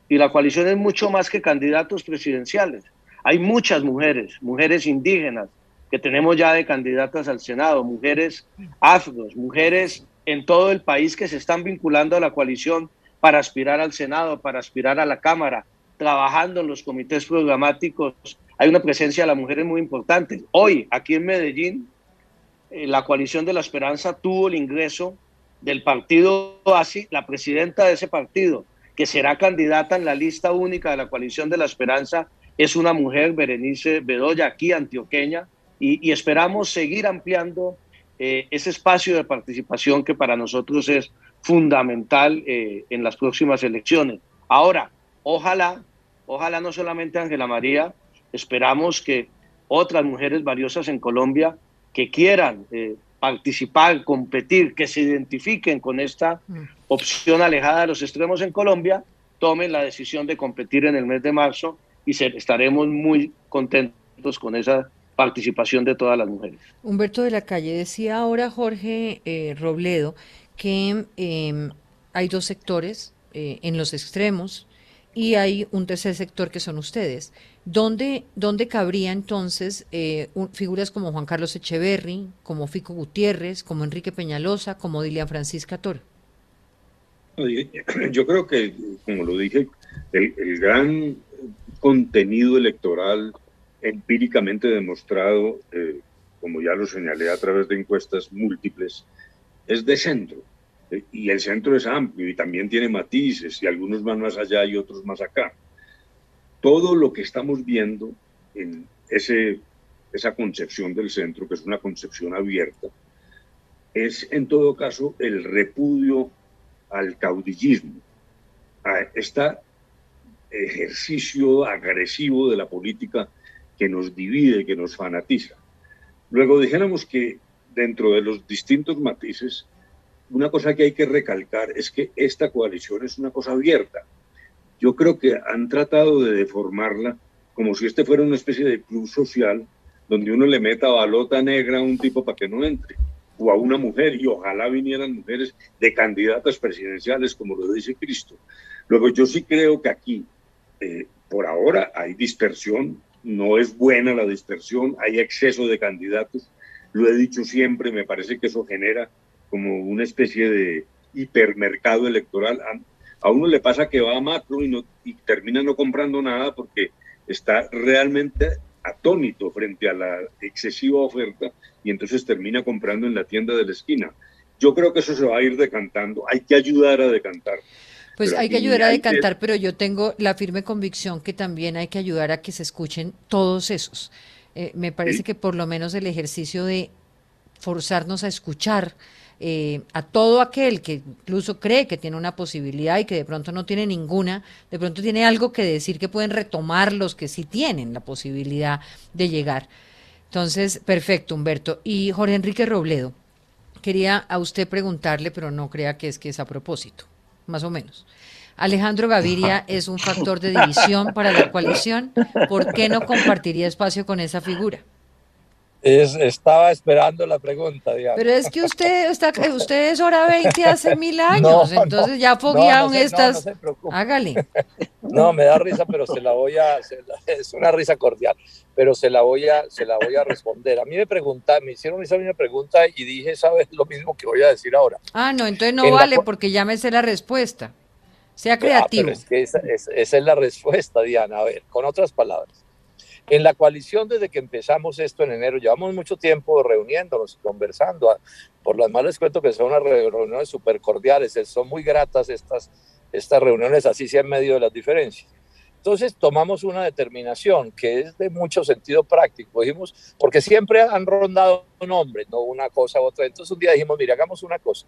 y la coalición es mucho más que candidatos presidenciales. Hay muchas mujeres, mujeres indígenas, que tenemos ya de candidatas al Senado, mujeres afros, mujeres en todo el país que se están vinculando a la coalición para aspirar al Senado, para aspirar a la Cámara, trabajando en los comités programáticos. Hay una presencia de las mujeres muy importante. Hoy, aquí en Medellín, eh, la coalición de la esperanza tuvo el ingreso del partido ASI, la presidenta de ese partido, que será candidata en la lista única de la coalición de la esperanza, es una mujer, Berenice Bedoya, aquí antioqueña, y, esperamos seguir ampliando eh, ese espacio de participación que para nosotros es fundamental eh, en las próximas elecciones. Ahora, ojalá, ojalá no solamente Ángela María, esperamos que otras mujeres valiosas en Colombia que quieran eh, participar, competir, que se identifiquen con esta mm. Opción alejada de los extremos en Colombia, tomen la decisión de competir en el mes de marzo y estaremos muy contentos con esa participación de todas las mujeres. Humberto de la Calle decía ahora Jorge eh, Robledo que em, hay dos sectores eh, en los extremos y hay un tercer sector que son ustedes. ¿Dónde, dónde cabría entonces eh, figuras como Juan Carlos Echeverry, como Fico Gutiérrez, como Enrique Peñalosa, como Dilian Francisca Toro? Yo creo que, como lo dije, el gran contenido electoral empíricamente demostrado, eh, como ya lo señalé a través de encuestas múltiples, es de centro. Eh, y el centro es amplio y también tiene matices y algunos van más allá y otros más acá. Todo lo que estamos viendo en ese, esa concepción del centro, que es una concepción abierta, es en todo caso el repudio al caudillismo, a este ejercicio agresivo de la política que nos divide, que nos fanatiza. Luego dijéramos que dentro de los distintos matices, una cosa que hay que recalcar es que esta coalición es una cosa abierta. Yo creo que han tratado de deformarla como si este fuera una especie de club social donde uno le meta balota negra a un tipo para que no entre, o a una mujer, y ojalá vinieran mujeres de candidatas presidenciales, como lo dice Cristo. Luego yo sí creo que aquí, eh, por ahora, hay dispersión, no es buena la dispersión, hay exceso de candidatos, lo he dicho siempre, me parece que eso genera como una especie de hipermercado electoral. A, uno le pasa que va a macro y, termina no comprando nada porque está realmente atónito frente a la excesiva oferta y entonces termina comprando en la tienda de la esquina. Yo creo que eso se va a ir decantando, hay que ayudar a decantar. Pues hay que ayudar a decantar, pero yo tengo la firme convicción que también hay que ayudar a que se escuchen todos esos. Eh, me parece que por lo menos el ejercicio de forzarnos a escuchar eh, a todo aquel que incluso cree que tiene una posibilidad y que de pronto no tiene ninguna, de pronto tiene algo que decir que pueden retomar los que sí tienen la posibilidad de llegar. Entonces, perfecto, Humberto. Y Jorge Enrique Robledo, quería a usted preguntarle, pero no crea que es que es a propósito más o menos. Alejandro Gaviria es un factor de división para la coalición. ¿Por qué no compartiría espacio con esa figura? Es, estaba esperando la pregunta, Diana. Pero es que usted, está, usted es hora 20 hace mil años, entonces ya foguearon estas. Hágale. No, me da risa, pero se la voy a, es una risa cordial, pero se la voy a, se la voy a responder. A mí me preguntaron, me hicieron esa misma pregunta y dije, ¿sabes lo mismo que voy a decir ahora? Ah, no, entonces no vale porque ya me sé la respuesta. Sea ah, creativo. es que esa es la respuesta, Diana. A ver, con otras palabras. En la coalición, desde que empezamos esto en enero, llevamos mucho tiempo reuniéndonos y conversando. Por las malas cuento que son unas reuniones súper cordiales, son muy gratas estas, estas reuniones, así sea en medio de las diferencias. Entonces tomamos una determinación que es de mucho sentido práctico. Dijimos, porque siempre han rondado nombres, no una cosa u otra. Entonces un día dijimos, mira, hagamos una cosa.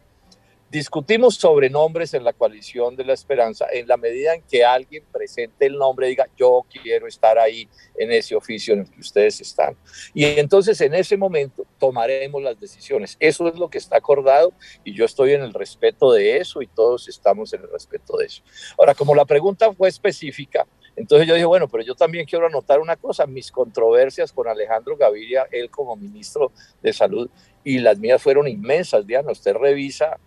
Discutimos sobre nombres en la coalición de la esperanza en la medida en que alguien presente el nombre y diga, yo quiero estar ahí en ese oficio en el que ustedes están. Y entonces en ese momento tomaremos las decisiones. Eso es lo que está acordado y yo estoy en el respeto de eso y todos estamos en el respeto de eso. Ahora, como la pregunta fue específica, entonces yo dije, bueno, pero yo también quiero anotar una cosa, mis controversias con Alejandro Gaviria, él como ministro de Salud, y las mías fueron inmensas, Diana, usted revisa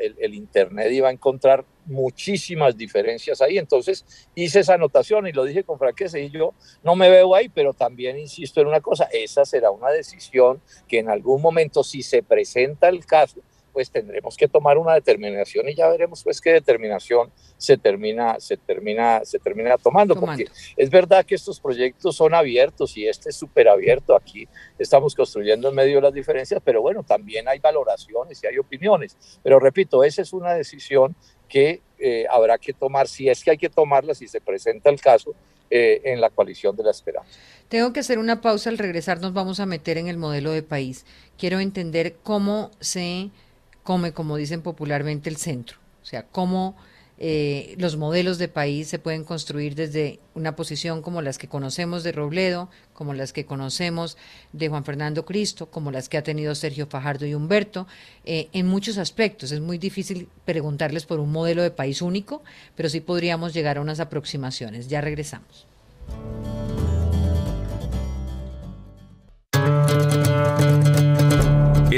el, Internet iba a encontrar muchísimas diferencias ahí. Entonces hice esa anotación y lo dije con franqueza y yo no me veo ahí, pero también insisto en una cosa, esa será una decisión que en algún momento, si se presenta el caso, pues tendremos que tomar una determinación y ya veremos pues qué determinación se termina, se termina, se termina tomando, porque es verdad que estos proyectos son abiertos y este es súper abierto, aquí estamos construyendo en medio de las diferencias, pero bueno, también hay valoraciones y hay opiniones, pero repito, esa es una decisión que eh, habrá que tomar, si es que hay que tomarla, si se presenta el caso, eh, en la coalición de la esperanza. Tengo que hacer una pausa, al regresar nos vamos a meter en el modelo de país. Quiero entender cómo se come, como dicen popularmente, el centro. O sea, cómo eh, los modelos de país se pueden construir desde una posición como las que conocemos de Robledo, como las que conocemos de Juan Fernando Cristo, como las que ha tenido Sergio Fajardo y Humberto, eh, en muchos aspectos. Es muy difícil preguntarles por un modelo de país único, pero sí podríamos llegar a unas aproximaciones. Ya regresamos.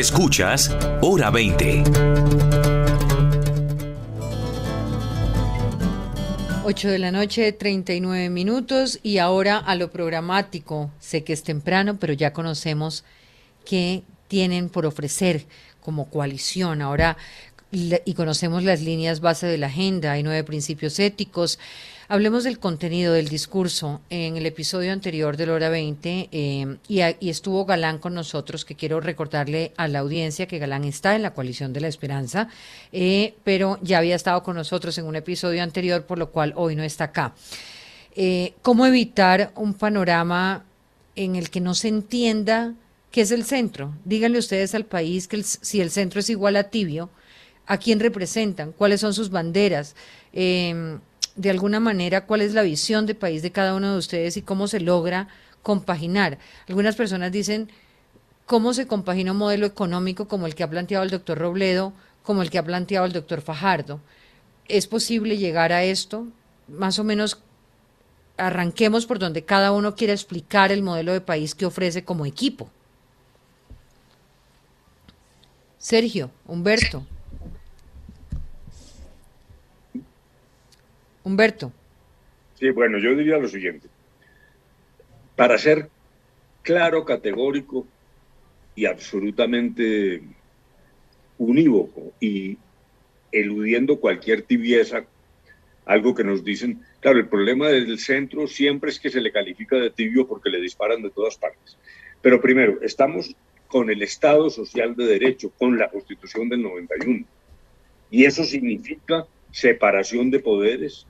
Escuchas Hora 20. 8 de la noche, 39 minutos y ahora a lo programático. Sé que es temprano, pero ya conocemos qué tienen por ofrecer como coalición. Ahora y conocemos las líneas base de la agenda, hay nueve principios éticos. Hablemos del contenido del discurso. En el episodio anterior de la hora 20, eh, y, estuvo Galán con nosotros, que quiero recordarle a la audiencia que Galán está en la coalición de la esperanza, eh, pero ya había estado con nosotros en un episodio anterior, por lo cual hoy no está acá. Eh, ¿Cómo evitar un panorama en el que no se entienda qué es el centro? Díganle ustedes al país que si el centro es igual a tibio, ¿a quién representan? ¿Cuáles son sus banderas? De alguna manera cuál es la visión de país de cada uno de ustedes y cómo se logra compaginar. Algunas personas dicen cómo se compagina un modelo económico como el que ha planteado el doctor Robledo, como el que ha planteado el doctor Fajardo. ¿Es posible llegar a esto? Más o menos arranquemos por donde cada uno quiera explicar el modelo de país que ofrece como equipo. Sergio, Humberto. Humberto. Sí, bueno, yo diría lo siguiente. Para ser claro, categórico y absolutamente unívoco y eludiendo cualquier tibieza, algo que nos dicen, claro, el problema del centro siempre es que se le califica de tibio porque le disparan de todas partes. Pero primero, estamos con el Estado Social de Derecho, con la Constitución del 91. Y eso significa separación de poderes,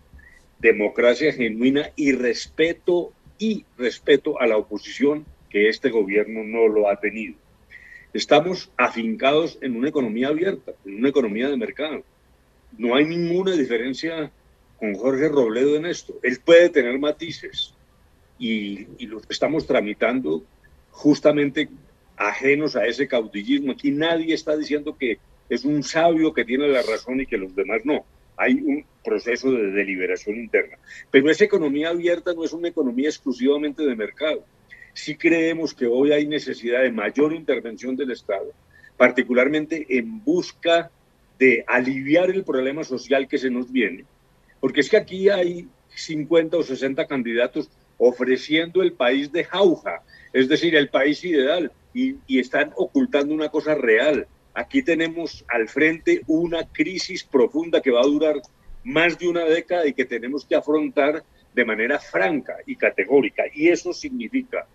democracia genuina y respeto y respeto a la oposición que este gobierno no lo ha tenido. Estamos afincados en una economía abierta, en una economía de mercado. No hay ninguna diferencia con Jorge Robledo en esto. Él puede tener matices y, y lo estamos tramitando justamente ajenos a ese caudillismo. Aquí nadie está diciendo que es un sabio que tiene la razón y que los demás no hay un proceso de deliberación interna. Pero esa economía abierta no es una economía exclusivamente de mercado. sí creemos que hoy hay necesidad de mayor intervención del Estado, particularmente en busca de aliviar el problema social que se nos viene, porque es que aquí hay 50 o 60 candidatos ofreciendo el país de jauja, es decir, el país ideal, y, y están ocultando una cosa real. Aquí tenemos al frente una crisis profunda que va a durar más de una década y que tenemos que afrontar de manera franca y categórica. Y eso significa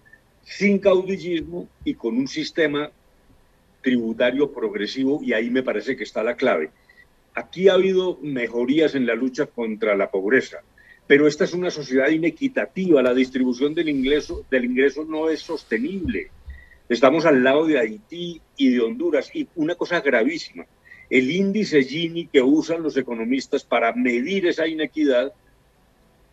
sin caudillismo y con un sistema tributario progresivo, y ahí me parece que está la clave. Aquí ha habido mejorías en la lucha contra la pobreza, pero esta es una sociedad inequitativa, la distribución del ingreso, del ingreso no es sostenible. Estamos al lado de Haití y de Honduras, y una cosa gravísima, el índice Gini que usan los economistas para medir esa inequidad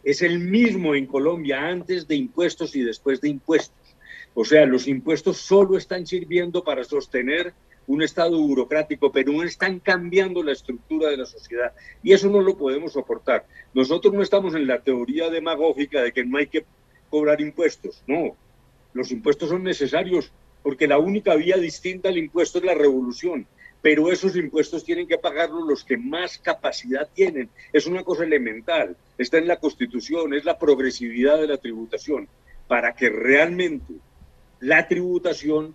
es el mismo en Colombia antes de impuestos y después de impuestos. O sea, los impuestos solo están sirviendo para sostener un Estado burocrático, pero no están cambiando la estructura de la sociedad. Y eso no lo podemos soportar. Nosotros no estamos en la teoría demagógica de que no hay que cobrar impuestos. No, los impuestos son necesarios porque la única vía distinta al impuesto es la revolución. Pero esos impuestos tienen que pagarlos los que más capacidad tienen. Es una cosa elemental. Está en la Constitución, es la progresividad de la tributación. Para que realmente la tributación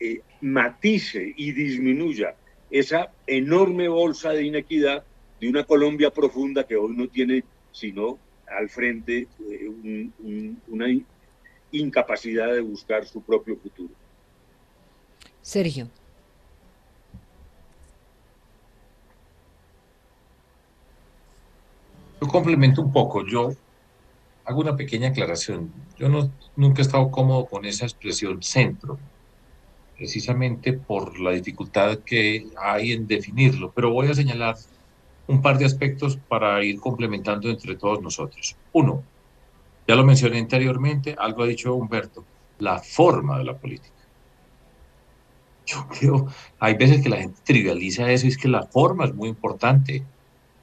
eh, matice y disminuya esa enorme bolsa de inequidad de una Colombia profunda que hoy no tiene sino al frente eh, una incapacidad de buscar su propio futuro. Sergio. Yo complemento un poco. Yo hago una pequeña aclaración. Yo no, nunca he estado cómodo con esa expresión centro, precisamente por la dificultad que hay en definirlo, pero voy a señalar un par de aspectos para ir complementando entre todos nosotros. Uno, ya lo mencioné anteriormente, algo ha dicho Humberto, la forma de la política. Yo creo, hay veces que la gente trivializa eso y es que la forma es muy importante.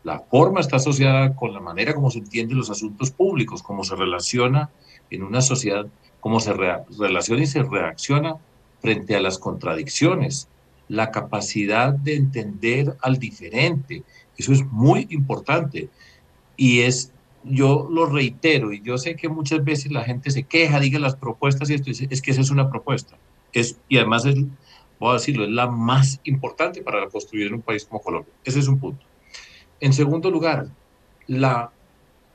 La forma está asociada con la manera como se entienden los asuntos públicos, cómo se relaciona en una sociedad, cómo se relaciona y se reacciona frente a las contradicciones, la capacidad de entender al diferente. Eso es muy importante. Y es, yo lo reitero, y yo sé que muchas veces la gente se queja, diga las propuestas y esto, es que esa es una propuesta. Es, y además es, voy a decirlo, es la más importante para construir un país como Colombia. Ese es un punto. En segundo lugar, la,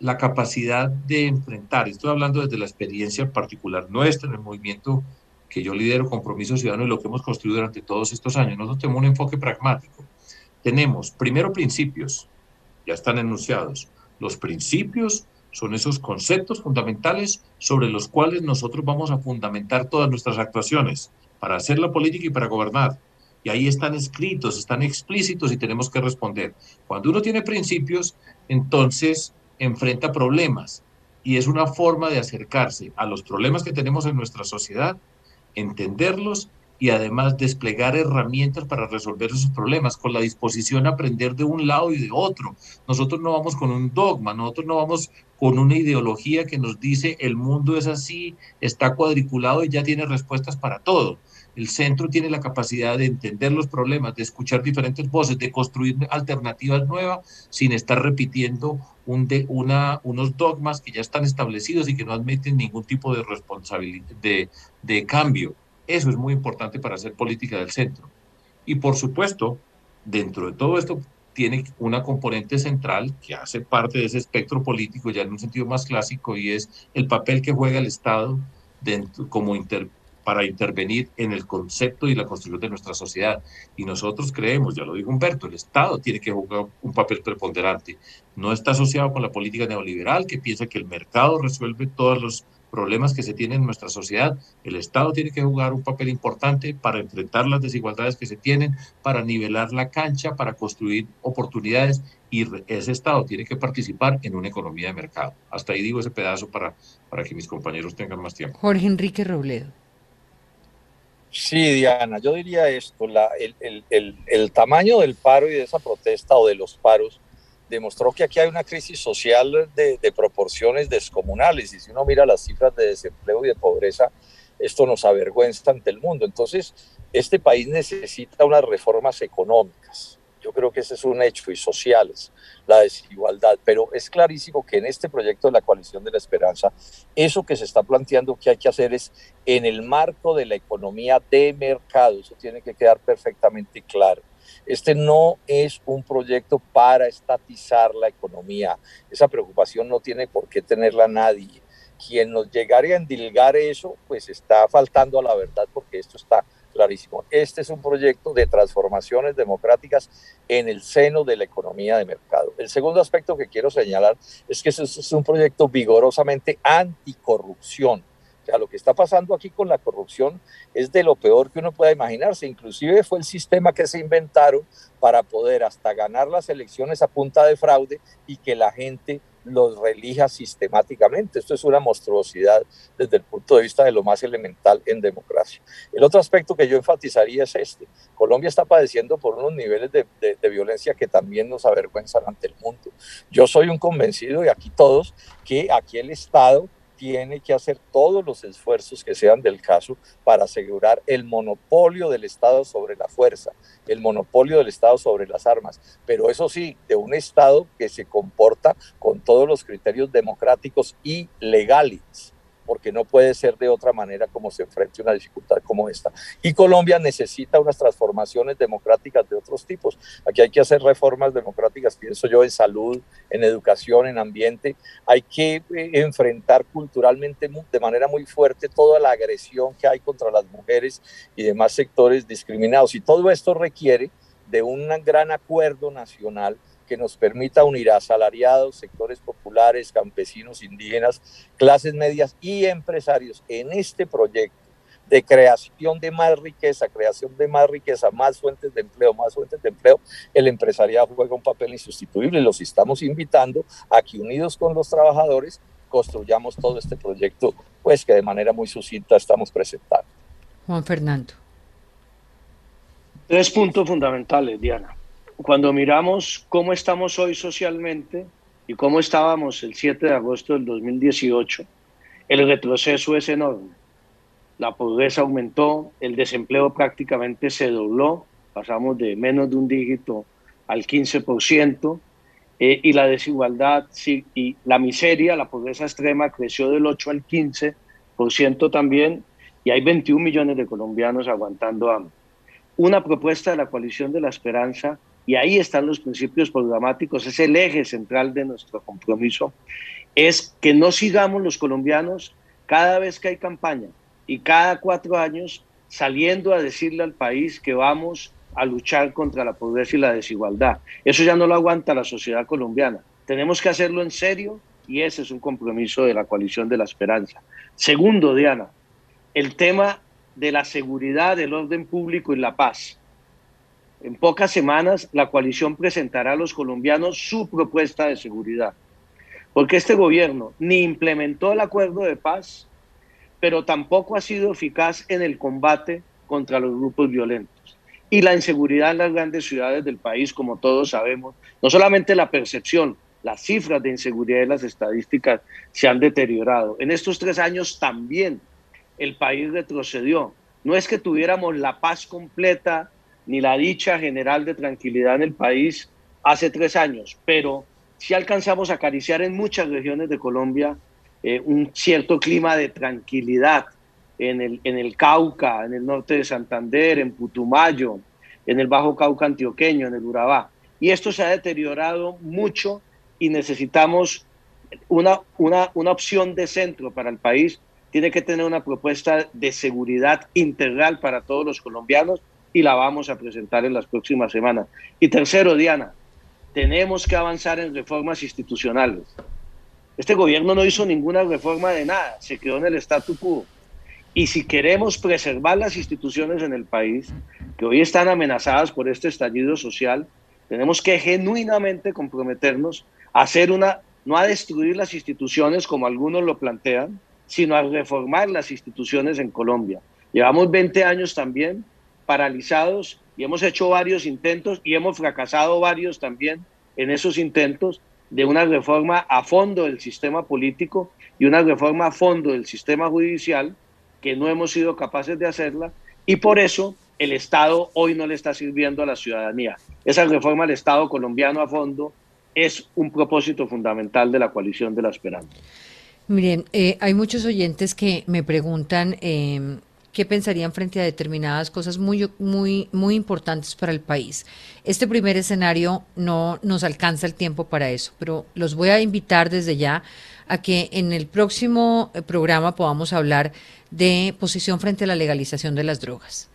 la capacidad de enfrentar, estoy hablando desde la experiencia particular nuestra en el movimiento que yo lidero, Compromiso Ciudadano, y lo que hemos construido durante todos estos años. Nosotros tenemos un enfoque pragmático. Tenemos, primero, principios, ya están enunciados. Los principios son esos conceptos fundamentales sobre los cuales nosotros vamos a fundamentar todas nuestras actuaciones para hacer la política y para gobernar y ahí están escritos, están explícitos y tenemos que responder. Cuando uno tiene principios, entonces enfrenta problemas y es una forma de acercarse a los problemas que tenemos en nuestra sociedad, entenderlos y además desplegar herramientas para resolver esos problemas, con la disposición a aprender de un lado y de otro. Nosotros no vamos con un dogma, nosotros no vamos con una ideología que nos dice el mundo es así, está cuadriculado y ya tiene respuestas para todo el centro tiene la capacidad de entender los problemas, de escuchar diferentes voces, de construir alternativas nuevas sin estar repitiendo unos dogmas que ya están establecidos y que no admiten ningún tipo de responsabilidad, de, de cambio. Eso es muy importante para hacer política del centro. Y por supuesto, dentro de todo esto tiene una componente central que hace parte de ese espectro político ya en un sentido más clásico y es el papel que juega el Estado dentro, como inter, para intervenir en el concepto y la construcción de nuestra sociedad. Y nosotros creemos, ya lo dijo Humberto, el Estado tiene que jugar un papel preponderante. No está asociado con la política neoliberal que piensa que el mercado resuelve todos los problemas que se tienen en nuestra sociedad. El Estado tiene que jugar un papel importante para enfrentar las desigualdades que se tienen, para nivelar la cancha, para construir oportunidades y ese Estado tiene que participar en una economía de mercado. Hasta ahí digo ese pedazo para, para que mis compañeros tengan más tiempo. Jorge Enrique Robledo. Sí, Diana, yo diría esto, la, el, tamaño del paro y de esa protesta o de los paros demostró que aquí hay una crisis social de, proporciones descomunales y si uno mira las cifras de desempleo y de pobreza, esto nos avergüenza ante el mundo. Entonces, este país necesita unas reformas económicas. Yo creo que ese es un hecho y sociales, la desigualdad. Pero es clarísimo que en este proyecto de la coalición de la esperanza, eso que se está planteando que hay que hacer es en el marco de la economía de mercado. Eso tiene que quedar perfectamente claro. Este no es un proyecto para estatizar la economía. Esa preocupación no tiene por qué tenerla nadie. Quien nos llegaría a endilgar eso, pues está faltando a la verdad porque esto está clarísimo. Este es un proyecto de transformaciones democráticas en el seno de la economía de mercado. El segundo aspecto que quiero señalar es que es un proyecto vigorosamente anticorrupción. O sea, lo que está pasando aquí con la corrupción es de lo peor que uno pueda imaginarse. Inclusive fue el sistema que se inventaron para poder hasta ganar las elecciones a punta de fraude y que la gente los relija sistemáticamente. Esto es una monstruosidad desde el punto de vista de lo más elemental en democracia. El otro aspecto que yo enfatizaría es este. Colombia está padeciendo por unos niveles de, violencia que también nos avergüenzan ante el mundo. Yo soy un convencido, y aquí todos, que aquí el Estado tiene que hacer todos los esfuerzos que sean del caso para asegurar el monopolio del Estado sobre la fuerza, el monopolio del Estado sobre las armas, pero eso sí, de un Estado que se comporta con todos los criterios democráticos y legales porque no puede ser de otra manera como se enfrente una dificultad como esta. Y Colombia necesita unas transformaciones democráticas de otros tipos. Aquí hay que hacer reformas democráticas, pienso yo, en salud, en educación, en ambiente. Hay que eh, enfrentar culturalmente de manera muy fuerte toda la agresión que hay contra las mujeres y demás sectores discriminados. Y todo esto requiere de un gran acuerdo nacional que nos permita unir a asalariados, sectores populares, campesinos, indígenas, clases medias y empresarios en este proyecto de creación de más riqueza, creación de más riqueza, más fuentes de empleo, más fuentes de empleo, el empresariado juega un papel insustituible y los estamos invitando a que unidos con los trabajadores construyamos todo este proyecto, pues que de manera muy sucinta estamos presentando. Juan Fernando. Tres puntos fundamentales, Diana cuando miramos cómo estamos hoy socialmente y cómo estábamos el 7 de agosto del 2018, el retroceso es enorme. La pobreza aumentó, el desempleo prácticamente se dobló, pasamos de menos de un dígito al 15%, eh, y la desigualdad y la miseria, la pobreza extrema creció del 8 al 15% también, y hay 21 millones de colombianos aguantando hambre. Una propuesta de la coalición de la esperanza y ahí están los principios programáticos, es el eje central de nuestro compromiso, es que no sigamos los colombianos cada vez que hay campaña y cada cuatro años saliendo a decirle al país que vamos a luchar contra la pobreza y la desigualdad. Eso ya no lo aguanta la sociedad colombiana. Tenemos que hacerlo en serio y ese es un compromiso de la coalición de la esperanza. Segundo, Diana, el tema de la seguridad, del orden público y la paz. En pocas semanas la coalición presentará a los colombianos su propuesta de seguridad, porque este gobierno ni implementó el acuerdo de paz, pero tampoco ha sido eficaz en el combate contra los grupos violentos. Y la inseguridad en las grandes ciudades del país, como todos sabemos, no solamente la percepción, las cifras de inseguridad y las estadísticas se han deteriorado. En estos tres años también el país retrocedió. No es que tuviéramos la paz completa ni la dicha general de tranquilidad en el país hace tres años, pero sí alcanzamos a acariciar en muchas regiones de Colombia eh, un cierto clima de tranquilidad en el, en el Cauca, en el norte de Santander, en Putumayo, en el Bajo Cauca antioqueño, en el Urabá. Y esto se ha deteriorado mucho y necesitamos una, una, una opción de centro para el país. Tiene que tener una propuesta de seguridad integral para todos los colombianos y la vamos a presentar en las próximas semanas. Y tercero, Diana, tenemos que avanzar en reformas institucionales. Este gobierno no hizo ninguna reforma de nada, se quedó en el statu quo. Y si queremos preservar las instituciones en el país, que hoy están amenazadas por este estallido social, tenemos que genuinamente comprometernos a hacer una, no a destruir las instituciones como algunos lo plantean, sino a reformar las instituciones en Colombia. Llevamos 20 años también paralizados y hemos hecho varios intentos y hemos fracasado varios también en esos intentos de una reforma a fondo del sistema político y una reforma a fondo del sistema judicial que no hemos sido capaces de hacerla y por eso el Estado hoy no le está sirviendo a la ciudadanía. Esa reforma del Estado colombiano a fondo es un propósito fundamental de la coalición de la esperanza. Miren, eh, hay muchos oyentes que me preguntan eh, qué pensarían frente a determinadas cosas muy, muy, muy importantes para el país. Este primer escenario no nos alcanza el tiempo para eso, pero los voy a invitar desde ya a que en el próximo eh, programa podamos hablar de posición frente a la legalización de las drogas,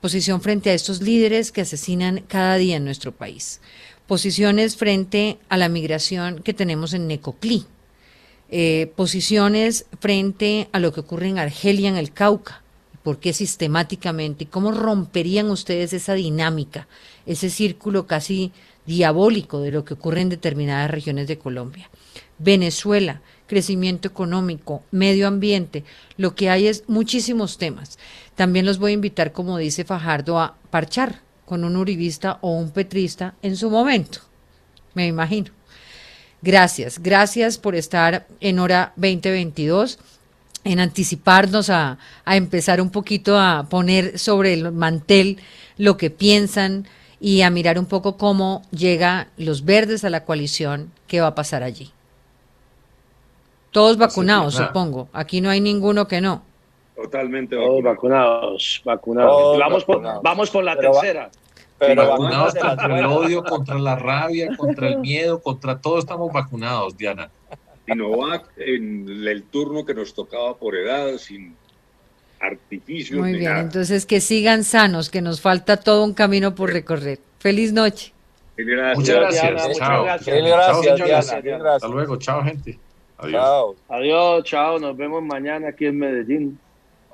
posición frente a estos líderes que asesinan cada día en nuestro país, posiciones frente a la migración que tenemos en Necoclí, eh, posiciones frente a lo que ocurre en Argelia, en el Cauca, por qué sistemáticamente cómo romperían ustedes esa dinámica, ese círculo casi diabólico de lo que ocurre en determinadas regiones de Colombia. Venezuela, crecimiento económico, medio ambiente, lo que hay es muchísimos temas. También los voy a invitar, como dice Fajardo, a parchar con un uribista o un petrista en su momento, me imagino. Gracias, gracias por estar en hora 2022 en anticiparnos a, a, empezar un poquito a poner sobre el mantel lo que piensan y a mirar un poco cómo llega los verdes a la coalición, qué va a pasar allí. Todos vacunados, supongo. Aquí no hay ninguno que no. Totalmente Todos vacunados, vacunados. Todos vamos, vacunados. Por, vamos por la pero tercera. Va, pero vacunados contra el odio, contra la rabia, contra el miedo, contra todo estamos vacunados, Diana. Sinovac en el turno que nos tocaba por edad, sin artificios. Muy bien, nada. entonces que sigan sanos, que nos falta todo un camino por recorrer. Feliz noche. Gracias. Muchas gracias. Diana, chao. Muchas gracias. Chao, Gracias, señores. Diana. Hasta luego. Chao, gente. Adiós. Chao. Adiós, chao. Nos vemos mañana aquí en Medellín.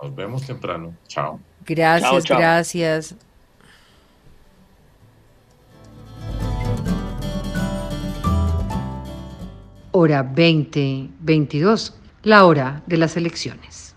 Nos vemos temprano. Chao. Gracias, Chao, chao. gracias. Hora 2022, la hora de las elecciones.